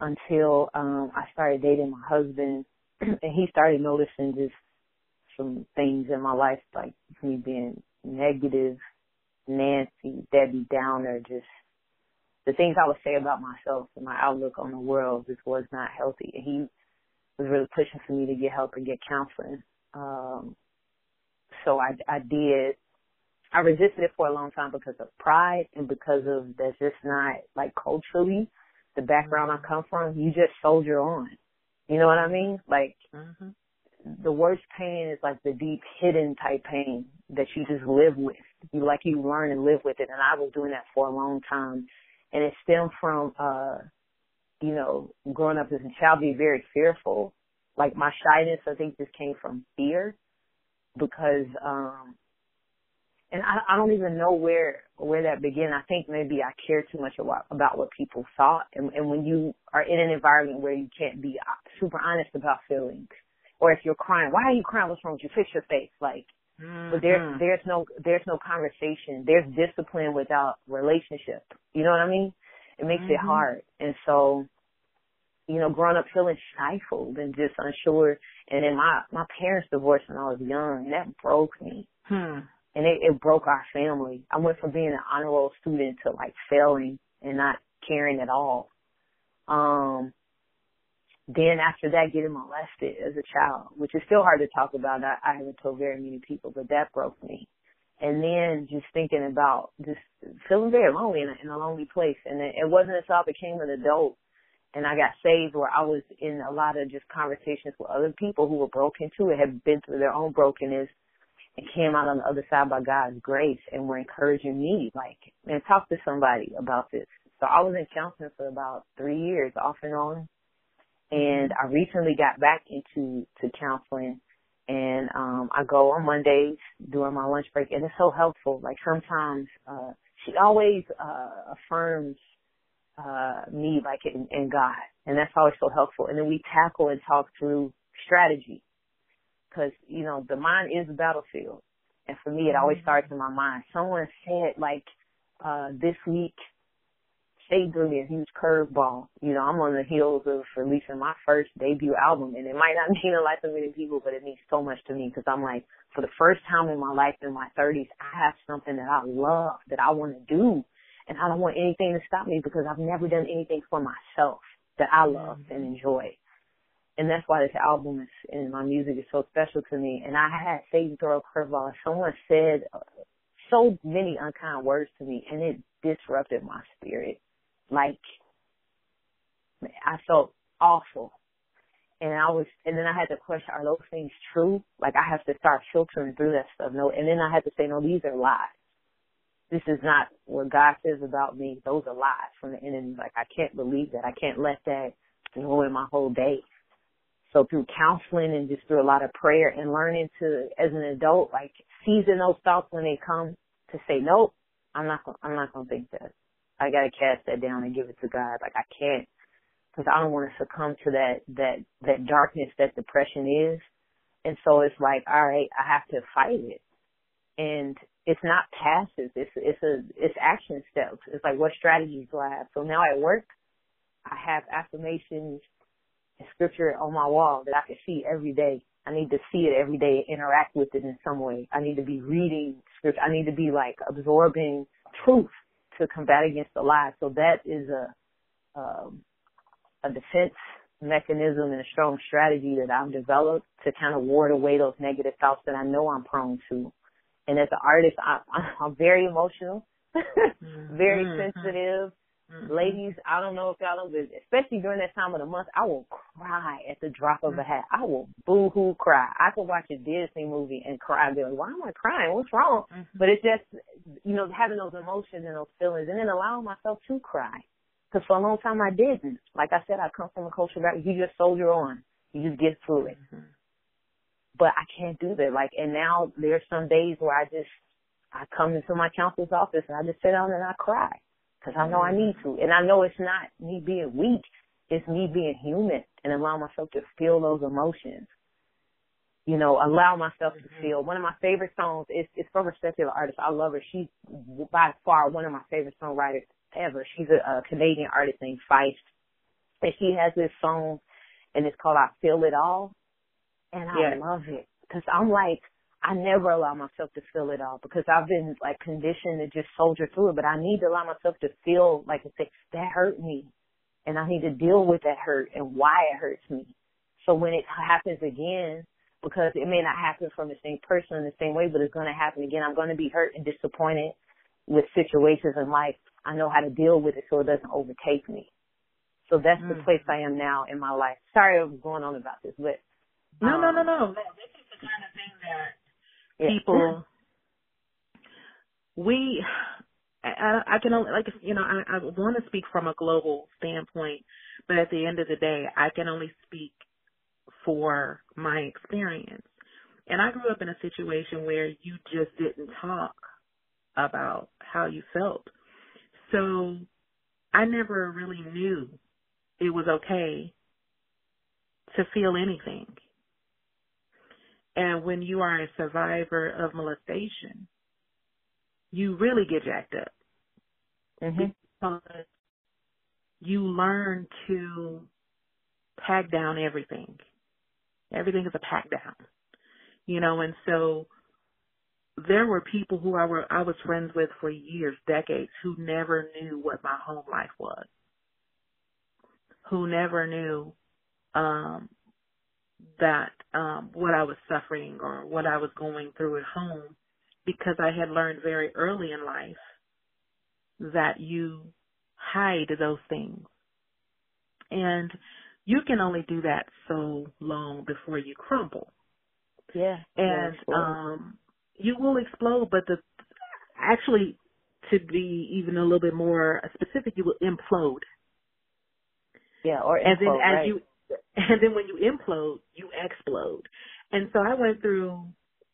Speaker 2: until um I started dating my husband, and he started noticing just some things in my life, like me being negative, Nancy, Debbie Downer, just the things I would say about myself and my outlook on the world just was not healthy. And he was really pushing for me to get help and get counseling. Um, so I, I did. I resisted it for a long time because of pride and because of that's just not like culturally the background I come from. You just soldier on. You know what I mean? Like mm-hmm the worst pain is like the deep hidden type pain that you just live with. You like you learn and live with it. And I was doing that for a long time. And it stemmed from, uh, you know, growing up as a child being very fearful. Like my shyness, I think just came from fear because, um, and I, I don't even know where, where that began. I think maybe I care too much about, about what people thought. And, and when you are in an environment where you can't be super honest about feelings, or if you're crying, why are you crying? What's wrong with you? Fix your face. Like, mm-hmm. but there, mm-hmm. there's no, there's no conversation. There's discipline without relationship. You know what I mean? It makes mm-hmm. it hard. And so, you know, growing up feeling stifled and just unsure. And then my, my parents divorced when I was young and that broke me.
Speaker 1: Hmm.
Speaker 2: And it, it broke our family. I went from being an honor roll student to like failing and not caring at all. Um, then after that, getting molested as a child, which is still hard to talk about. I, I haven't told very many people, but that broke me. And then just thinking about just feeling very lonely in a, in a lonely place. And it, it wasn't until I became an adult and I got saved where I was in a lot of just conversations with other people who were broken too and had been through their own brokenness and came out on the other side by God's grace and were encouraging me, like, man, talk to somebody about this. So I was in counseling for about three years off and on and I recently got back into to counseling and um I go on Mondays during my lunch break and it's so helpful. Like sometimes uh she always uh affirms uh me like in, in God and that's always so helpful. And then we tackle and talk through strategy because you know the mind is the battlefield and for me it always mm-hmm. starts in my mind. Someone said like uh this week they threw me a huge curveball. You know, I'm on the heels of releasing my first debut album, and it might not mean a lot to many people, but it means so much to me because I'm like, for the first time in my life, in my 30s, I have something that I love, that I want to do, and I don't want anything to stop me because I've never done anything for myself that I love mm-hmm. and enjoy. And that's why this album is, and my music is so special to me. And I had Satan throw a curveball. Someone said so many unkind words to me, and it disrupted my spirit like I felt awful. And I was, and then I had to question, are those things true? Like I have to start filtering through that stuff. No, and then I had to say, no, these are lies. This is not what God says about me. Those are lies from the enemy. Like I can't believe that. I can't let that ruin my whole day. So through counseling and just through a lot of prayer and learning to, as an adult, like season those thoughts when they come to say, nope, I'm not, gonna, I'm not gonna think that. I gotta cast that down and give it to God. Like I can't, because I don't want to succumb to that that that darkness that depression is. And so it's like, all right, I have to fight it. And it's not passive. It's it's a it's action steps. It's like what strategies do I have? So now at work, I have affirmations and scripture on my wall that I can see every day. I need to see it every day, interact with it in some way. I need to be reading scripture. I need to be like absorbing truth to combat against the lie. So that is a um, a defense mechanism and a strong strategy that I've developed to kind of ward away those negative thoughts that I know I'm prone to. And as an artist, I, I'm very emotional, mm-hmm. very sensitive. Mm-hmm. Ladies, I don't know if y'all know this, especially during that time of the month, I will cry at the drop of a hat. I will boo hoo cry. I could watch a Disney movie and cry and be like, why am I crying? What's wrong? Mm-hmm. But it's just, you know, having those emotions and those feelings and then allowing myself to cry. Because for a long time I didn't. Like I said, I come from a culture that you just soldier on. You just get through it. Mm-hmm. But I can't do that. Like, and now there's some days where I just, I come into my counselor's office and I just sit down and I cry because I know I need to. And I know it's not me being weak. It's me being human and allow myself to feel those emotions. You know, allow myself mm-hmm. to feel. One of my favorite songs is it's from a secular artist. I love her. She's by far one of my favorite songwriters ever. She's a, a Canadian artist named Feist. And she has this song and it's called I Feel It All. And I yeah. love it. Cause I'm like, I never allow myself to feel it all because I've been like conditioned to just soldier through it, but I need to allow myself to feel like say that hurt me and I need to deal with that hurt and why it hurts me. So when it happens again, because it may not happen from the same person in the same way, but it's going to happen again, I'm going to be hurt and disappointed with situations in life. I know how to deal with it so it doesn't overtake me. So that's mm. the place I am now in my life. Sorry I'm going on about this, but
Speaker 1: no, um, no, no, no. This is the kind of thing that people we I, I can only like you know I, I want to speak from a global standpoint, but at the end of the day, I can only speak for my experience. And I grew up in a situation where you just didn't talk about how you felt. So I never really knew it was okay to feel anything. And when you are a survivor of molestation, you really get jacked up. Mm-hmm. Because you learn to pack down everything. Everything is a pack down. You know, and so there were people who I were I was friends with for years, decades, who never knew what my home life was. Who never knew um that um, what I was suffering or what I was going through at home because I had learned very early in life that you hide those things. And you can only do that so long before you crumble.
Speaker 2: Yeah.
Speaker 1: And um you will explode, but the actually to be even a little bit more specific, you will implode.
Speaker 2: Yeah, or
Speaker 1: and
Speaker 2: then
Speaker 1: as
Speaker 2: right.
Speaker 1: you and then when you implode, you explode. And so I went through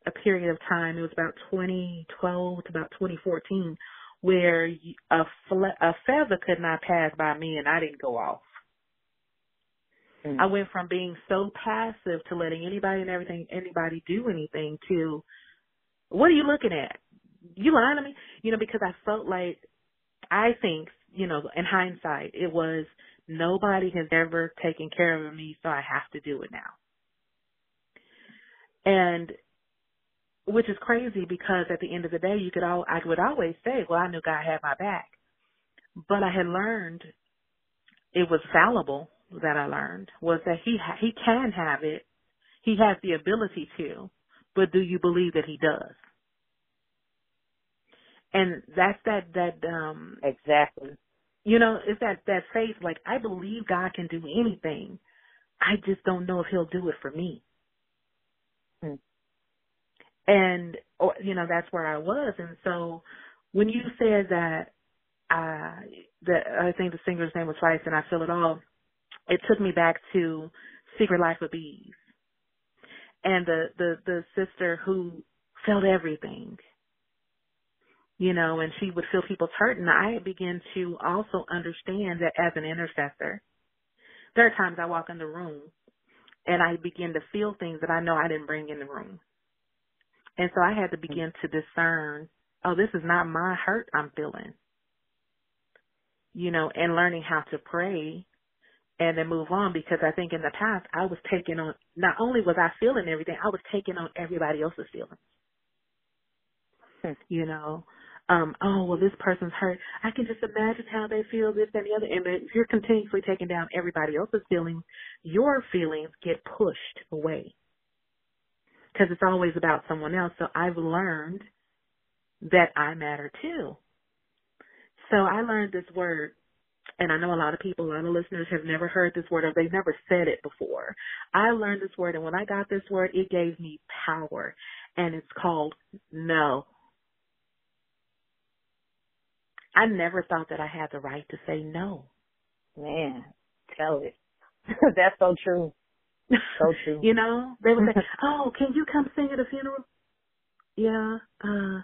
Speaker 1: a period of time, it was about 2012 to about 2014, where a, fle- a feather could not pass by me and I didn't go off. Mm. I went from being so passive to letting anybody and everything, anybody do anything to, what are you looking at? You lying to me? You know, because I felt like, I think, you know, in hindsight, it was Nobody has ever taken care of me, so I have to do it now. And which is crazy because at the end of the day, you could all I would always say, "Well, I knew God had my back," but I had learned it was fallible. That I learned was that He ha- He can have it, He has the ability to, but do you believe that He does? And that's that that um
Speaker 2: exactly
Speaker 1: you know, it's that that faith. Like I believe God can do anything. I just don't know if He'll do it for me. Hmm. And or, you know, that's where I was. And so when you said that, uh, that I think the singer's name was Feist, and I feel it all. It took me back to Secret Life of Bees, and the the the sister who felt everything you know, and she would feel people's hurt. And I began to also understand that as an intercessor, there are times I walk in the room and I begin to feel things that I know I didn't bring in the room. And so I had to begin to discern, oh, this is not my hurt I'm feeling. You know, and learning how to pray and then move on because I think in the past I was taking on, not only was I feeling everything, I was taking on everybody else's feelings. Hmm. You know, um, oh well this person's hurt. I can just imagine how they feel this and the other. And if you're continuously taking down everybody else's feelings, your feelings get pushed away because it's always about someone else. So I've learned that I matter too. So I learned this word and I know a lot of people, a lot of listeners have never heard this word or they've never said it before. I learned this word and when I got this word, it gave me power and it's called no. I never thought that I had the right to say no.
Speaker 2: Man, tell it. That's so true. So true.
Speaker 1: you know, they would say, "Oh, can you come sing at a funeral?" Yeah. Uh,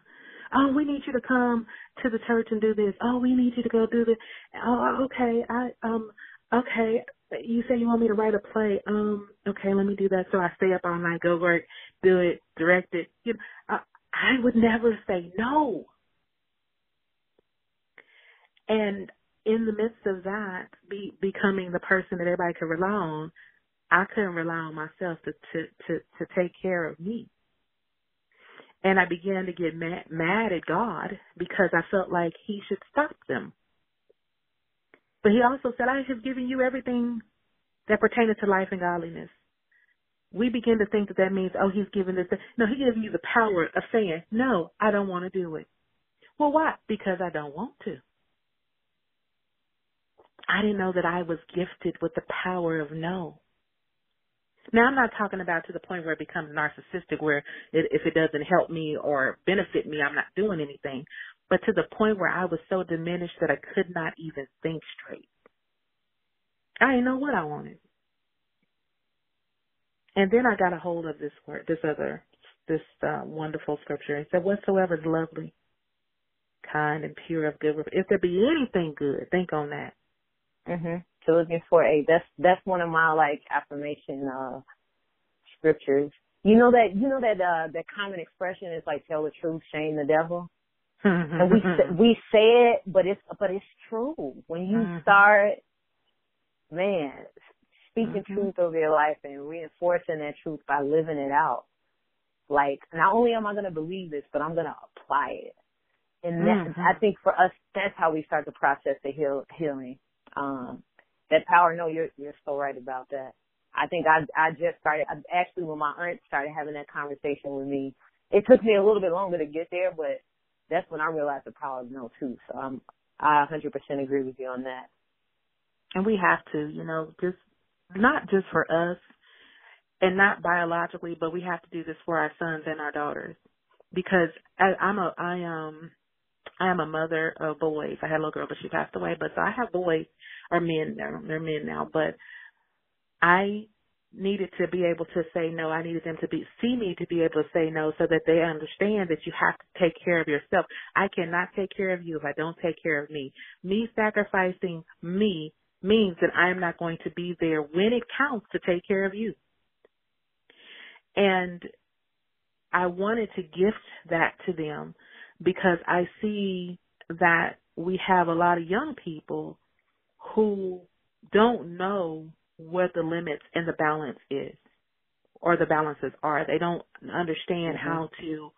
Speaker 1: oh, we need you to come to the church and do this. Oh, we need you to go do this. Oh, okay. I um okay. You say you want me to write a play. Um, okay, let me do that. So I stay up all night, go work, do it, direct it. You know, I, I would never say no. And in the midst of that, be becoming the person that everybody could rely on, I couldn't rely on myself to to to, to take care of me. And I began to get mad, mad at God because I felt like He should stop them. But He also said, I have given you everything that pertaineth to life and godliness. We begin to think that that means, oh, He's given this. No, He gives you the power of saying, no, I don't want to do it. Well, why? Because I don't want to. I didn't know that I was gifted with the power of no. Now, I'm not talking about to the point where it becomes narcissistic, where it, if it doesn't help me or benefit me, I'm not doing anything. But to the point where I was so diminished that I could not even think straight. I didn't know what I wanted. And then I got a hold of this word, this other, this uh, wonderful scripture. It said, "Whatsoever is lovely, kind, and pure of good. If there be anything good, think on that."
Speaker 2: Mhm. Philippians four eight. That's that's one of my like affirmation uh scriptures. You know that you know that uh that common expression is like tell the truth, shame the devil. and we we say it, but it's but it's true. When you mm-hmm. start, man, speaking mm-hmm. truth over your life and reinforcing that truth by living it out. Like not only am I going to believe this, but I'm going to apply it. And that, mm-hmm. I think for us, that's how we start the process of heal, healing. Um, that power. No, you're you're so right about that. I think I I just started actually when my aunt started having that conversation with me. It took me a little bit longer to get there, but that's when I realized the power of no too. So I'm I 100% agree with you on that.
Speaker 1: And we have to, you know, just not just for us and not biologically, but we have to do this for our sons and our daughters because I, I'm a I um I am a mother of boys. I had a little girl, but she passed away. But so I have boys or men now. They're men now, but I needed to be able to say no. I needed them to be see me to be able to say no so that they understand that you have to take care of yourself. I cannot take care of you if I don't take care of me. Me sacrificing me means that I am not going to be there when it counts to take care of you. And I wanted to gift that to them because I see that we have a lot of young people who don't know what the limits and the balance is or the balances are. They don't understand mm-hmm. how to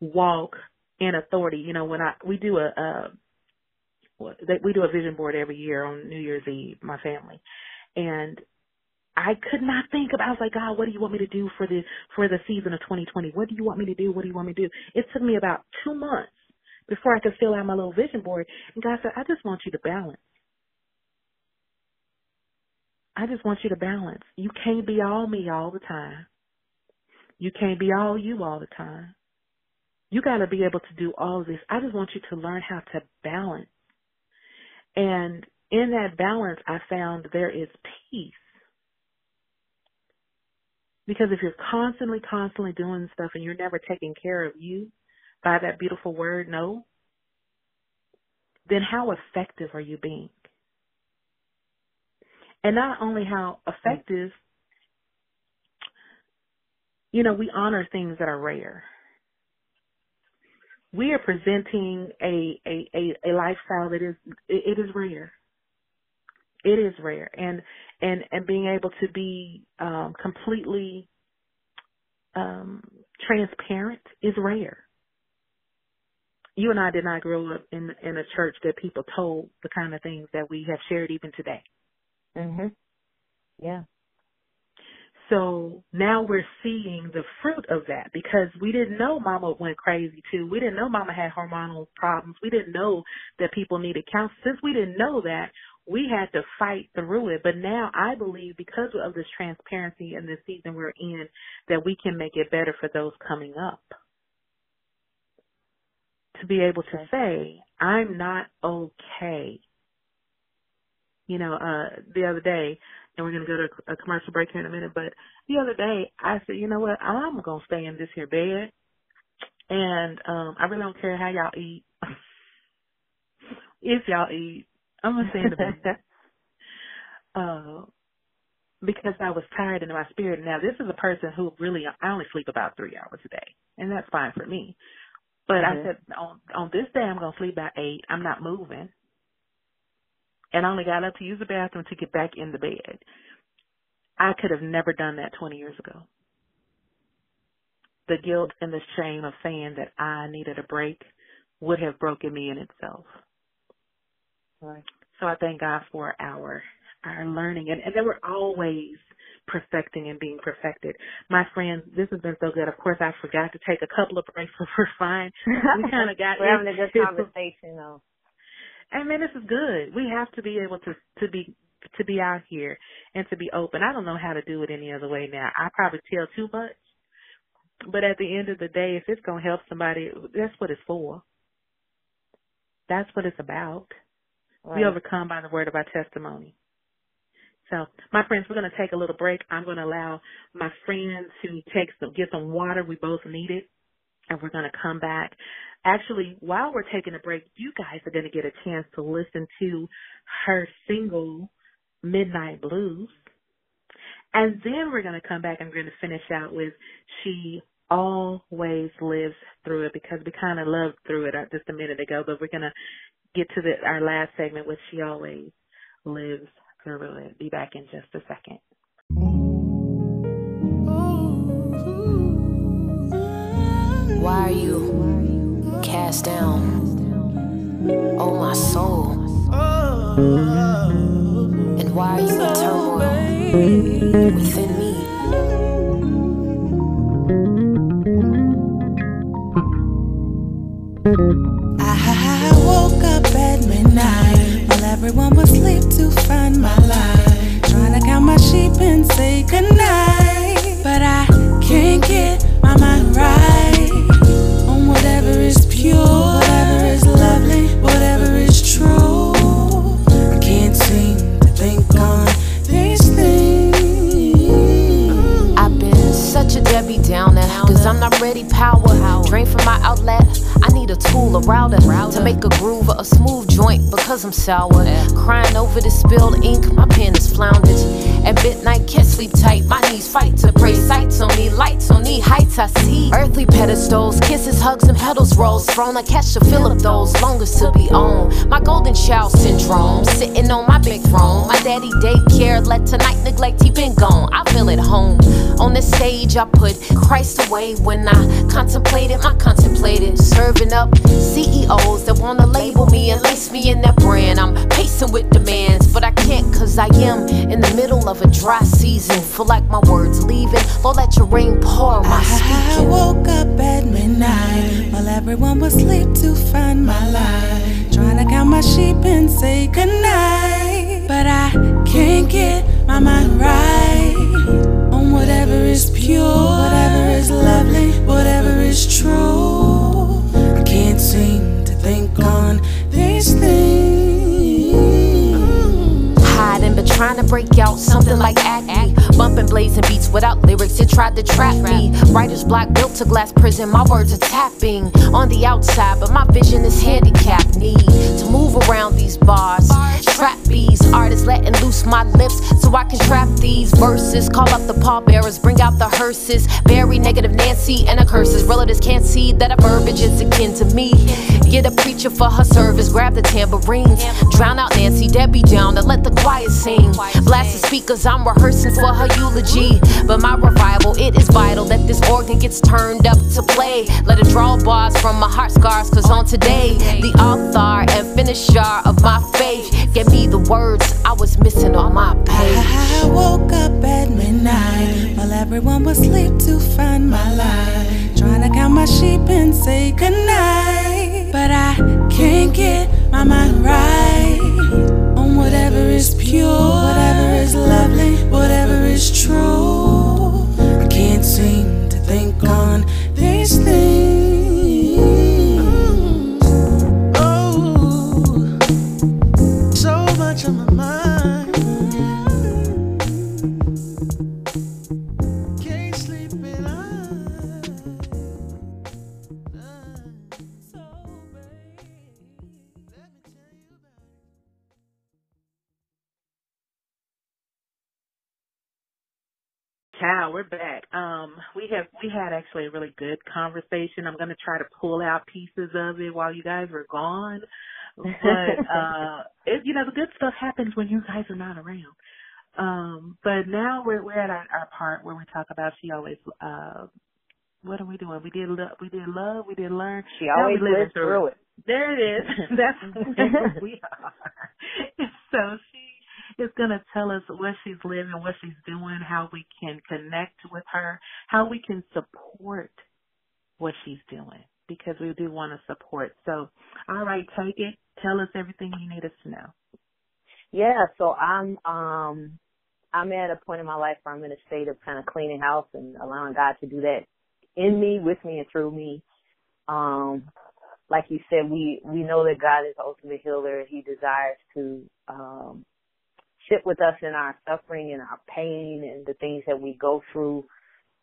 Speaker 1: walk in authority. You know, when I we do a uh we do a vision board every year on New Year's Eve, my family. And I could not think about I was like, God, what do you want me to do for the for the season of 2020? What do you want me to do? What do you want me to do? It took me about 2 months before I could fill out my little vision board. And God said, I just want you to balance. I just want you to balance. You can't be all me all the time. You can't be all you all the time. You got to be able to do all this. I just want you to learn how to balance. And in that balance, I found there is peace. Because if you're constantly, constantly doing stuff and you're never taking care of you by that beautiful word, no, then how effective are you being? And not only how effective, you know, we honor things that are rare. We are presenting a, a, a, a lifestyle that is, it, it is rare. It is rare. And, and, and being able to be, um, completely, um, transparent is rare. you and I did not grow up in in a church that people told the kind of things that we have shared even today.
Speaker 2: Mhm. Yeah.
Speaker 1: So now we're seeing the fruit of that because we didn't know mama went crazy too. We didn't know mama had hormonal problems. We didn't know that people needed counseling. Since we didn't know that, we had to fight through it. But now I believe because of this transparency and the season we're in that we can make it better for those coming up. To be able to say, I'm not okay. You know, uh, the other day, and we're going to go to a commercial break here in a minute. But the other day, I said, you know what? I'm going to stay in this here bed, and um I really don't care how y'all eat. if y'all eat, I'm to say in the bed. uh, because I was tired in my spirit. Now, this is a person who really, I only sleep about three hours a day, and that's fine for me. But mm-hmm. I said, on on this day, I'm going to sleep about eight. I'm not moving and I only got up to use the bathroom to get back in the bed. I could have never done that 20 years ago. The guilt and the shame of saying that I needed a break would have broken me in itself.
Speaker 2: Right.
Speaker 1: So I thank God for our our learning and, and then we're always perfecting and being perfected. My friends, this has been so good. Of course I forgot to take a couple of breaks, but we're fine. We kinda got
Speaker 2: We're having a good conversation though.
Speaker 1: And mean, this is good. We have to be able to to be to be out here and to be open. I don't know how to do it any other way now. I probably tell too much. But at the end of the day, if it's going to help somebody, that's what it's for. That's what it's about. Right. We overcome by the word of our testimony. So, my friends, we're going to take a little break. I'm going to allow my friends to take some, get some water. We both need it. And we're going to come back Actually, while we're taking a break, you guys are going to get a chance to listen to her single, Midnight Blues. And then we're going to come back and we're going to finish out with She Always Lives Through It because we kind of loved through it uh, just a minute ago, but we're going to get to the, our last segment with She Always Lives It. Be back in just a second.
Speaker 3: Why are you? cast down. Oh, my soul. And why are you in turmoil within me?
Speaker 4: Everyone was asleep to find my life. Trying to count my sheep and say goodnight, but I can't get my mind right on whatever is pure, whatever is lovely, whatever is true. I can't seem to think on these things.
Speaker 3: I've been such a Debbie Downer, cause I'm not ready power. Drain from my outlet. Need a tool, a router, to make a groove or a smooth joint because I'm sour. Crying over the spilled ink, my pen is floundered. At midnight, can't sleep tight, my knees fight to pray. Sights on me, lights on me, heights I see. Earthly pedestals, kisses, hugs, and petals rolls. Thrown, I catch a fill of those, longest to be on. My golden child syndrome, sitting on my big throne. My daddy daycare, let tonight neglect, he been gone. I feel at home. On the stage, I put Christ away when I contemplated my contemplated. Serving up CEOs that wanna label me and lace me in that brand. I'm pacing with demands, but I can't cause I am in the middle of a dry season. Feel like my words leaving. Lord, let your rain pour my speaking.
Speaker 4: I woke up at midnight while everyone was asleep to find my life. Trying to count my sheep and say goodnight. But I can't get my mind right on whatever is pure, whatever is lovely, whatever is true. I can't seem to think on these things.
Speaker 3: Trying to break out something like acne. Bumping blazing beats without lyrics, it tried to trap me. Writer's block built to glass prison, my words are tapping on the outside, but my vision is handicapped. Need to move around these bars. Trap bees, artists letting loose my lips so I can trap these verses. Call up the pallbearers, bring out the hearses. Bury negative Nancy and her curses. Relatives can't see that a verbiage is akin to me. Get a preacher for her service, grab the tambourines. Drown out Nancy, Debbie down, and let the choir sing. Blast the speakers, I'm rehearsing for her eulogy. But my revival, it is vital that this organ gets turned up to play. Let it draw bars from my heart scars, cause on today, the author and finisher of my faith gave me the words I was missing on my page.
Speaker 4: I woke up at midnight while everyone was asleep to find my life. Trying to count my sheep and say goodnight. But I can't get my mind right whatever is pure, whatever is lovely, whatever is true. I can't seem to think on these things.
Speaker 1: We're back. Um, we have we had actually a really good conversation. I'm gonna try to pull out pieces of it while you guys were gone. But uh it, you know, the good stuff happens when you guys are not around. Um, but now we're we're at our, our part where we talk about she always uh what are we doing? We did love we did love, we did learn.
Speaker 2: She
Speaker 1: Now
Speaker 2: always lives through it.
Speaker 1: There it is. That's where we are. So she is going to tell us what she's living, what she's doing, how we can connect with her, how we can support what she's doing because we do want to support. So, all right, take it. Tell us everything you need us to know.
Speaker 2: Yeah, so I'm um I'm at a point in my life where I'm in a state of kind of cleaning house and allowing God to do that in me, with me, and through me. Um, like you said, we we know that God is the ultimate healer. He desires to um, sit with us in our suffering and our pain and the things that we go through.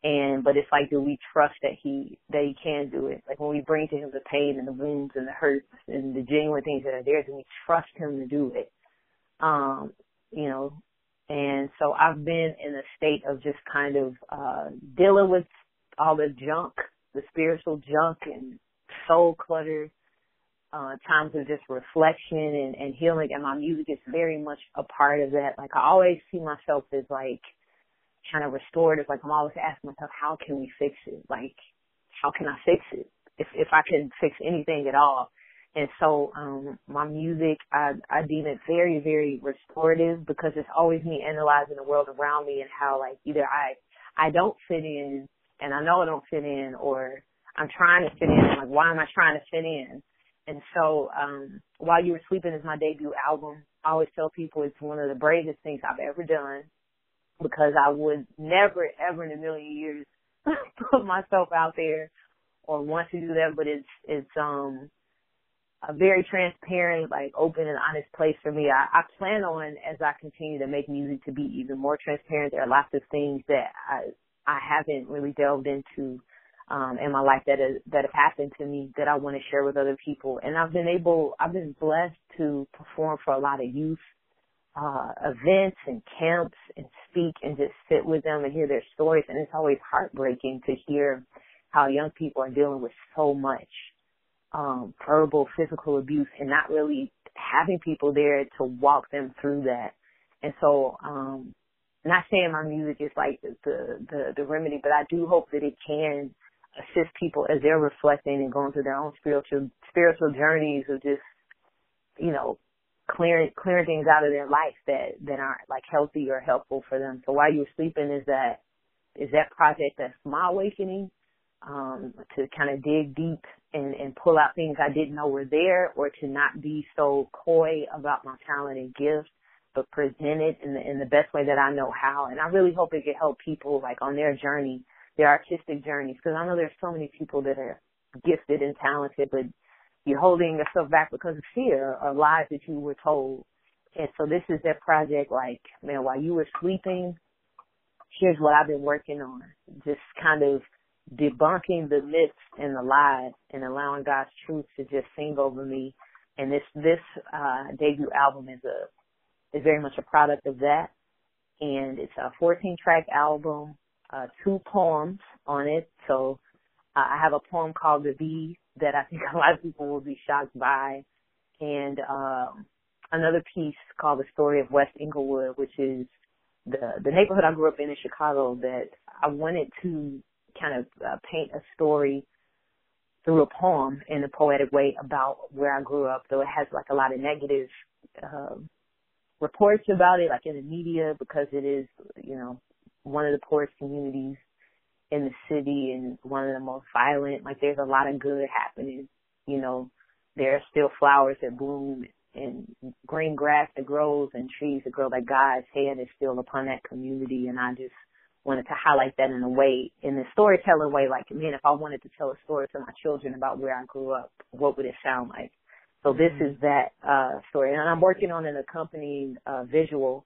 Speaker 2: And but it's like, do we trust that he that he can do it? Like when we bring to him the pain and the wounds and the hurts and the genuine things that are there, do we trust him to do it? Um, you know, and so I've been in a state of just kind of uh dealing with all the junk, the spiritual junk and soul clutter, uh times of just reflection and, and healing and my music is very much a part of that. Like I always see myself as like kind of restorative. Like I'm always asking myself, how can we fix it? Like, how can I fix it? If if I can fix anything at all. And so, um, my music, I, I deem it very, very restorative because it's always me analyzing the world around me and how like either I, I don't fit in and I know I don't fit in or I'm trying to fit in. Like, why am I trying to fit in? And so, um, While You Were Sleeping is my debut album. I always tell people it's one of the bravest things I've ever done because I would never, ever in a million years put myself out there or want to do that, but it's, it's, um, a very transparent, like open and honest place for me. I, I plan on as I continue to make music to be even more transparent. There are lots of things that I I haven't really delved into um in my life that is, that have happened to me that I want to share with other people. And I've been able I've been blessed to perform for a lot of youth uh events and camps and speak and just sit with them and hear their stories and it's always heartbreaking to hear how young people are dealing with so much um, verbal, physical abuse and not really having people there to walk them through that. And so, um, not saying my music is like the, the, the remedy, but I do hope that it can assist people as they're reflecting and going through their own spiritual, spiritual journeys of just, you know, clearing, clearing things out of their life that, that aren't like healthy or helpful for them. So while you were sleeping is that, is that project that's my awakening, um, to kind of dig deep and, and pull out things I didn't know were there or to not be so coy about my talent and gifts, but present it in the, in the best way that I know how. And I really hope it can help people like on their journey, their artistic journeys, because I know there's so many people that are gifted and talented, but you're holding yourself back because of fear or lies that you were told. And so this is that project like, man, while you were sleeping, here's what I've been working on. Just kind of debunking the myths and the lies and allowing God's truth to just sing over me. And this this uh debut album is a is very much a product of that. And it's a 14 track album, uh two poems on it. So uh, I have a poem called The Bee that I think a lot of people will be shocked by. And um another piece called The Story of West Englewood, which is the the neighborhood I grew up in in Chicago that I wanted to kind of uh, paint a story through a poem in a poetic way about where I grew up, though it has like a lot of negative uh, reports about it, like in the media, because it is, you know, one of the poorest communities in the city and one of the most violent. Like there's a lot of good happening. You know, there are still flowers that bloom and green grass that grows and trees that grow. Like God's hand is still upon that community, and I just wanted to highlight that in a way, in the storytelling way. Like, man, if I wanted to tell a story to my children about where I grew up, what would it sound like? So this mm-hmm. is that uh story, and I'm working on an accompanying uh, visual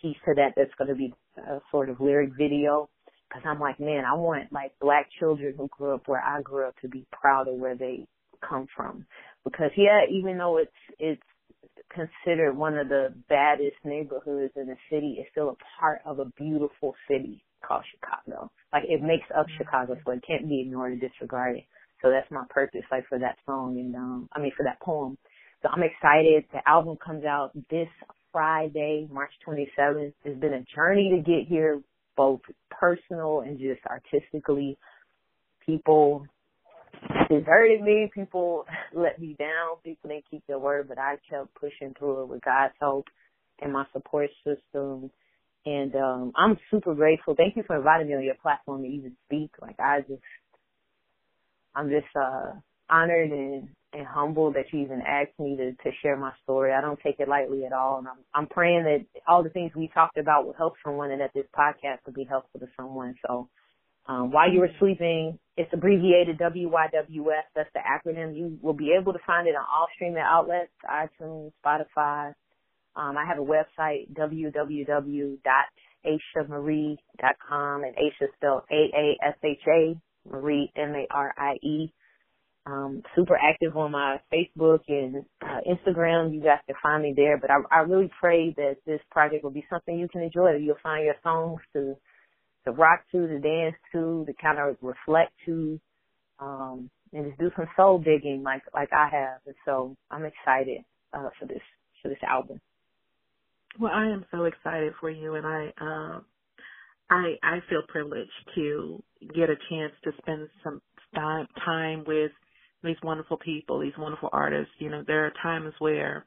Speaker 2: piece to that. That's going to be a sort of lyric video because I'm like, man, I want like black children who grew up where I grew up to be proud of where they come from. Because yeah, even though it's it's considered one of the baddest neighborhoods in the city, it's still a part of a beautiful city called Chicago. Like it makes up mm-hmm. Chicago, so it can't be ignored or disregarded. So that's my purpose, like for that song and um I mean for that poem. So I'm excited. The album comes out this Friday, March 27th. It's been a journey to get here, both personal and just artistically. People deserted me. People let me down. People didn't keep their word, but I kept pushing through it with God's help and my support system. And um I'm super grateful. Thank you for inviting me on your platform to even speak. Like I just I'm just uh honored and, and humbled that you even asked me to, to share my story. I don't take it lightly at all. And I'm I'm praying that all the things we talked about will help someone and that this podcast will be helpful to someone. So um, while you were sleeping, it's abbreviated WYWS. That's the acronym. You will be able to find it on all streaming outlets, iTunes, Spotify. Um, I have a website, www.aashamarie.com and Aasha spelled A-A-S-H-A, Marie, M-A-R-I-E. Um, super active on my Facebook and uh, Instagram. You guys can find me there. But I, I really pray that this project will be something you can enjoy. That you'll find your songs to to rock to, to dance to, to kind of reflect to, um, and just do some soul digging like like I have. And so I'm excited uh, for this for this album.
Speaker 1: Well, I am so excited for you, and I um, I I feel privileged to get a chance to spend some time time with these wonderful people, these wonderful artists. You know, there are times where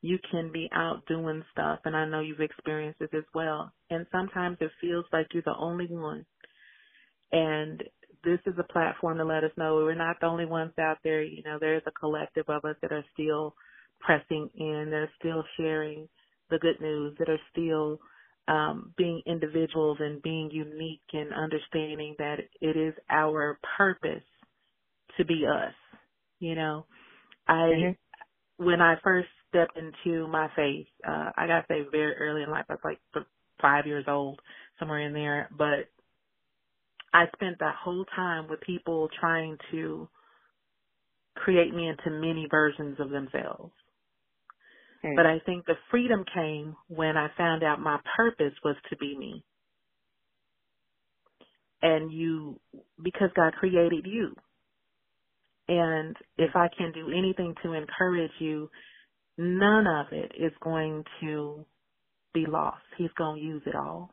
Speaker 1: you can be out doing stuff, and I know you've experienced this as well. And sometimes it feels like you're the only one. And this is a platform to let us know we're not the only ones out there. You know, there's a collective of us that are still pressing in, that are still sharing the good news, that are still um, being individuals and being unique and understanding that it is our purpose to be us. You know, I mm-hmm. when I first stepped into my faith. Uh, I got saved very early in life. I was like five years old, somewhere in there. But I spent that whole time with people trying to create me into many versions of themselves. Okay. But I think the freedom came when I found out my purpose was to be me. And you, because God created you. And if I can do anything to encourage you none of it is going to be lost. He's going to use it all.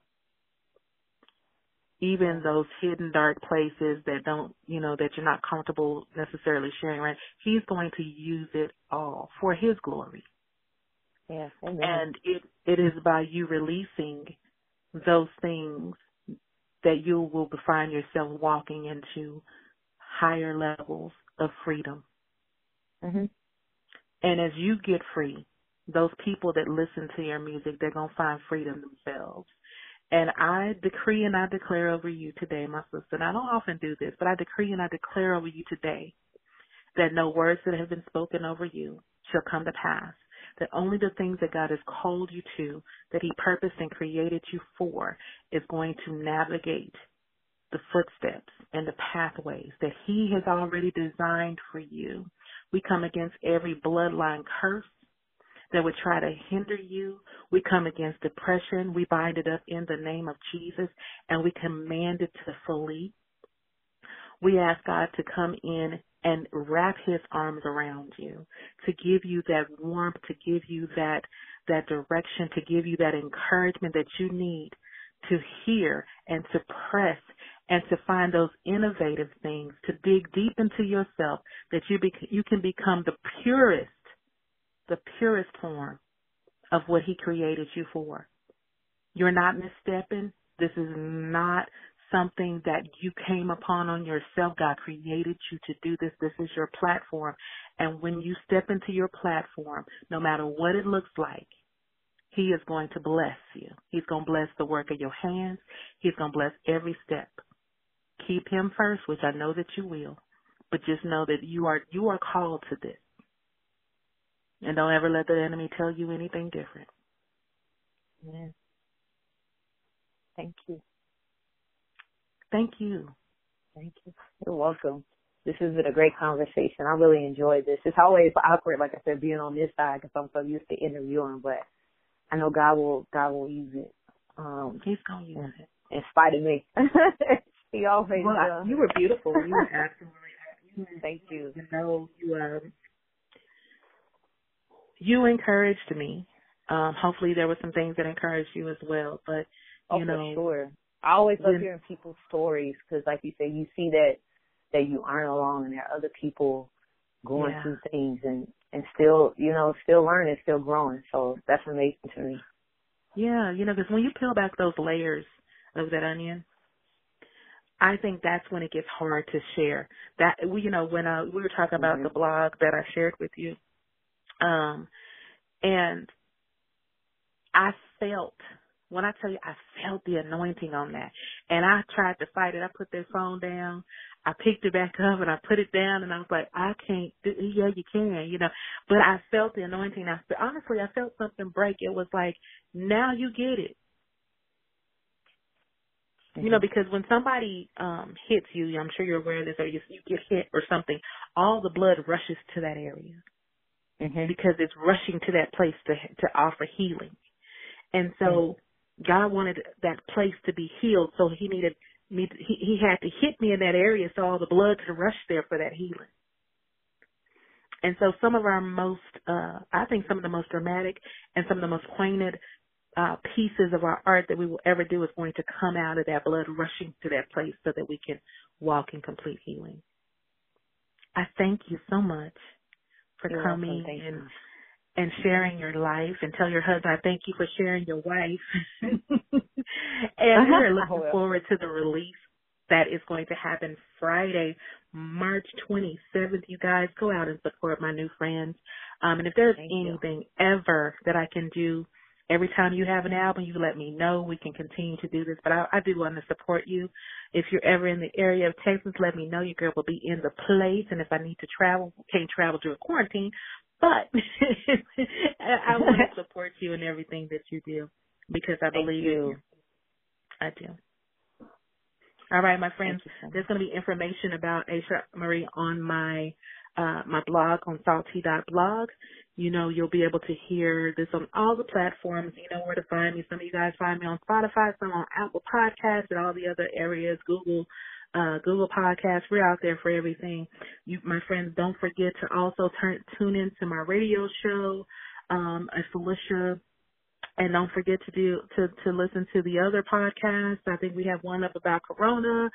Speaker 1: Even those hidden dark places that don't, you know, that you're not comfortable necessarily sharing, right? He's going to use it all for his glory.
Speaker 2: Yes,
Speaker 1: amen. And it it is by you releasing those things that you will find yourself walking into higher levels of freedom.
Speaker 2: Mm-hmm.
Speaker 1: And as you get free, those people that listen to your music, they're going to find freedom themselves. And I decree and I declare over you today, my sister, and I don't often do this, but I decree and I declare over you today that no words that have been spoken over you shall come to pass. That only the things that God has called you to, that He purposed and created you for, is going to navigate the footsteps and the pathways that He has already designed for you. We come against every bloodline curse that would try to hinder you. We come against depression. We bind it up in the name of Jesus and we command it to flee. We ask God to come in and wrap his arms around you, to give you that warmth, to give you that that direction, to give you that encouragement that you need to hear and to press and to find those innovative things, to dig deep into yourself that you bec- you can become the purest, the purest form of what he created you for. You're not misstepping. This is not something that you came upon on yourself. God created you to do this. This is your platform. And when you step into your platform, no matter what it looks like, he is going to bless you. He's going to bless the work of your hands. He's going to bless every step. Keep him first, which I know that you will. But just know that you are you are called to this. And don't ever let the enemy tell you anything different.
Speaker 2: Amen. Thank you.
Speaker 1: Thank you.
Speaker 2: Thank you. You're welcome. This has been a great conversation. I really enjoyed this. It's always awkward, like I said, being on this side because I'm so used to interviewing, but I know God will God will use it. Um,
Speaker 1: He's gonna use it.
Speaker 2: in spite of me. he always
Speaker 1: well,
Speaker 2: does.
Speaker 1: You were beautiful. You were absolutely. You
Speaker 2: Thank you.
Speaker 1: You know, you um, you encouraged me. Um, hopefully, there were some things that encouraged you as well. But
Speaker 2: Oh,
Speaker 1: you
Speaker 2: for
Speaker 1: know,
Speaker 2: sure. I always love
Speaker 1: when-
Speaker 2: hearing people's stories because, like you said, you see that that you aren't alone, and there are other people going
Speaker 1: Yeah.
Speaker 2: through things and and still, you know, still learning, still growing. So that's amazing to me.
Speaker 1: Yeah, you know, because when you peel back those layers of that onion, I think that's when it gets hard to share. That we, you know, when uh, we were talking about
Speaker 2: Mhm.
Speaker 1: the blog that I shared with you, um, and I felt when I tell you I felt the anointing on that, and I tried to fight it. I put that phone down. I picked it back up and I put it down, and I was like, I can't. Do, yeah, you can, you know. But I felt the anointing. I honestly, I felt something break. It was like, now you get it. You know, because when somebody um hits you, I'm sure you're aware of this, or you you get hit or something, all the blood rushes to that area
Speaker 2: Mm-hmm.
Speaker 1: because it's rushing to that place to to offer healing. And so God wanted that place to be healed, so He needed me. He He had to hit me in that area so all the blood could rush there for that healing. And so some of our most, uh, I think some of the most dramatic and some of the most poignant uh, pieces of our art that we will ever do is going to come out of that blood rushing to that place so that we can walk in complete healing. I thank you so much for
Speaker 2: You're
Speaker 1: coming.
Speaker 2: Thank
Speaker 1: and and sharing your life and tell your husband I thank you for sharing your wife. and we're looking forward to the release that is going to happen Friday, March 27th. You guys go out and support my new friends. Um, and if there's
Speaker 2: Thank you.
Speaker 1: anything ever that I can do, every time you have an album, you let me know. We can continue to do this. But I, I do want to support you. If you're ever in the area of Texas, let me know. Your girl will be in the place. And if I need to travel, can't travel during quarantine, but I, I want to support you in everything that you do because I
Speaker 2: Thank
Speaker 1: believe
Speaker 2: you.
Speaker 1: I do. All right, my friends.
Speaker 2: Thank you so much.
Speaker 1: There's going to be information about Aasha Marie on my uh, my blog on salty.blog. You know, you'll be able to hear this on all the platforms. You know where to find me. Some of you guys find me on Spotify, some on Apple Podcasts, and all the other areas. Google, uh, Google Podcasts. We're out there for everything. You, my friends, don't forget to also turn tune in to my radio show, um, Phylisha and don't forget to do to to listen to the other podcasts. I think we have one up about Corona,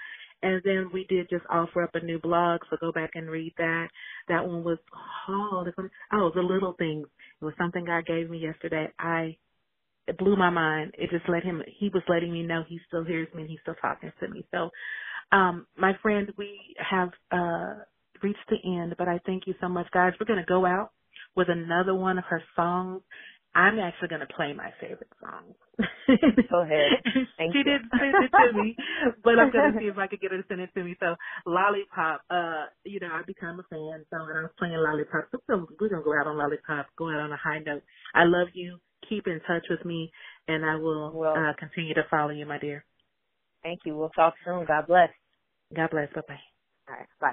Speaker 1: and then we did just offer up a new blog. So go back and read that. That one was called oh the little things. It was something God gave me yesterday. I it blew my mind. It just let him. He was letting me know he still hears me and he's still talking to me. So, um, my friend, we have uh reached the end, but I thank you so much, guys. We're gonna go out with another one of her songs. I'm actually going to play my favorite song.
Speaker 2: Go ahead. Thank
Speaker 1: she
Speaker 2: you.
Speaker 1: didn't send it to me, but I'm going to see if I can get her to send it to me. So, Lollipop, uh, you know, I've become a fan, so and I was playing Lollipop. So we're going to go out on Lollipop, go out on a high note. I love you. Keep in touch with me, and I will
Speaker 2: Well-
Speaker 1: uh, continue to follow you, my dear.
Speaker 2: Thank you. We'll talk soon. God bless.
Speaker 1: God bless. Bye-bye.
Speaker 2: All right. Bye.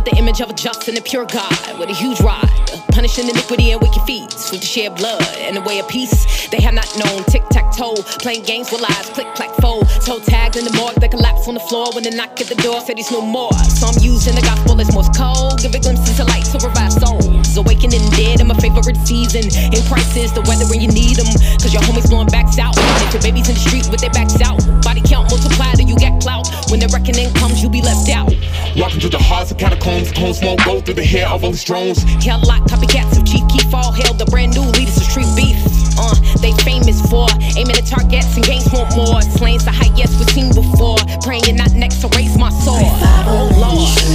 Speaker 5: With the image of a just and a pure God, with a huge rod, punishing iniquity and wicked feats, with the shed blood and the way of peace. They have not known tic tac toe, playing games with lies, click clack fold, toe tagged in the morgue, they collapse on the floor when they knock at the door, said he's no more. Some using the gospel as Morse code, giving glimpses of light to revive souls, awakening dead in my favorite season. In crisis, the weather when you need them, cause your homies blowing backs out. If your babies in the street with their backs
Speaker 6: hearts of catacombs, cone smoke go through the hair of all these drones.
Speaker 5: Hell lot copycats of Chief Keef all hail the brand new leaders of street beef. Uh, they famous for aiming at targets and gains want more. Slaying the highest we've seen before. Praying not next to raise my sword. Oh Lord.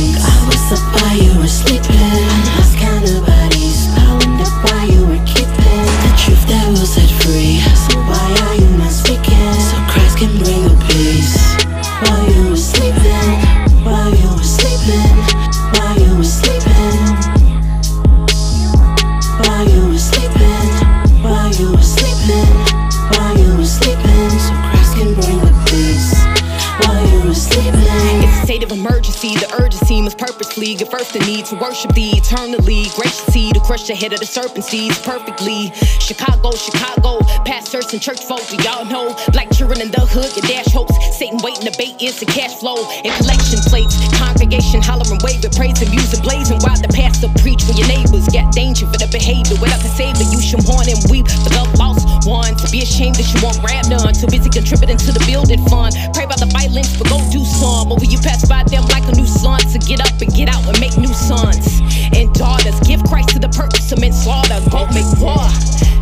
Speaker 5: First the need to worship thee eternally. Graciously to crush the head of the serpent seeds perfectly. Chicago, Chicago, pastors and church folk, do y'all know? Black children in the hood, your dash hopes. Satan waiting to bait is the cash flow and collection plates. Congregation hollering, waving, praise and music blazing while the pastor preach when your neighbors got danger for the behavior. Without the savior, you should mourn and weep for the lost one. To be ashamed that you won't grab none. Too busy contributing to the building fund. Pray about the violence, but go do some. When you pass by them like a new son, to get up and get out and make new sons and daughters. Give Christ to the purpose to men slaughter. Go make war.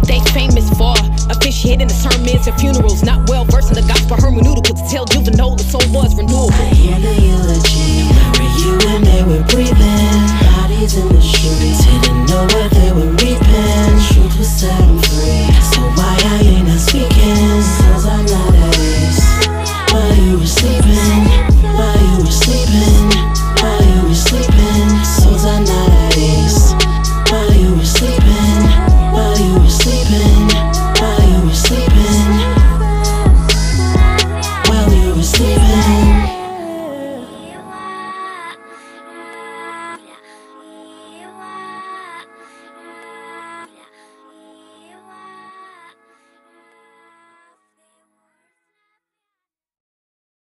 Speaker 5: They famous for officiating the sermons and funerals. Not well versed in the gospel hermeneutical to tell you the know the soul was renewed.
Speaker 7: I hear the eulogy. where you and they were breathing. Bodies in the streets didn't know what they were reaping. Truth was set free. So why I ain't not speaking?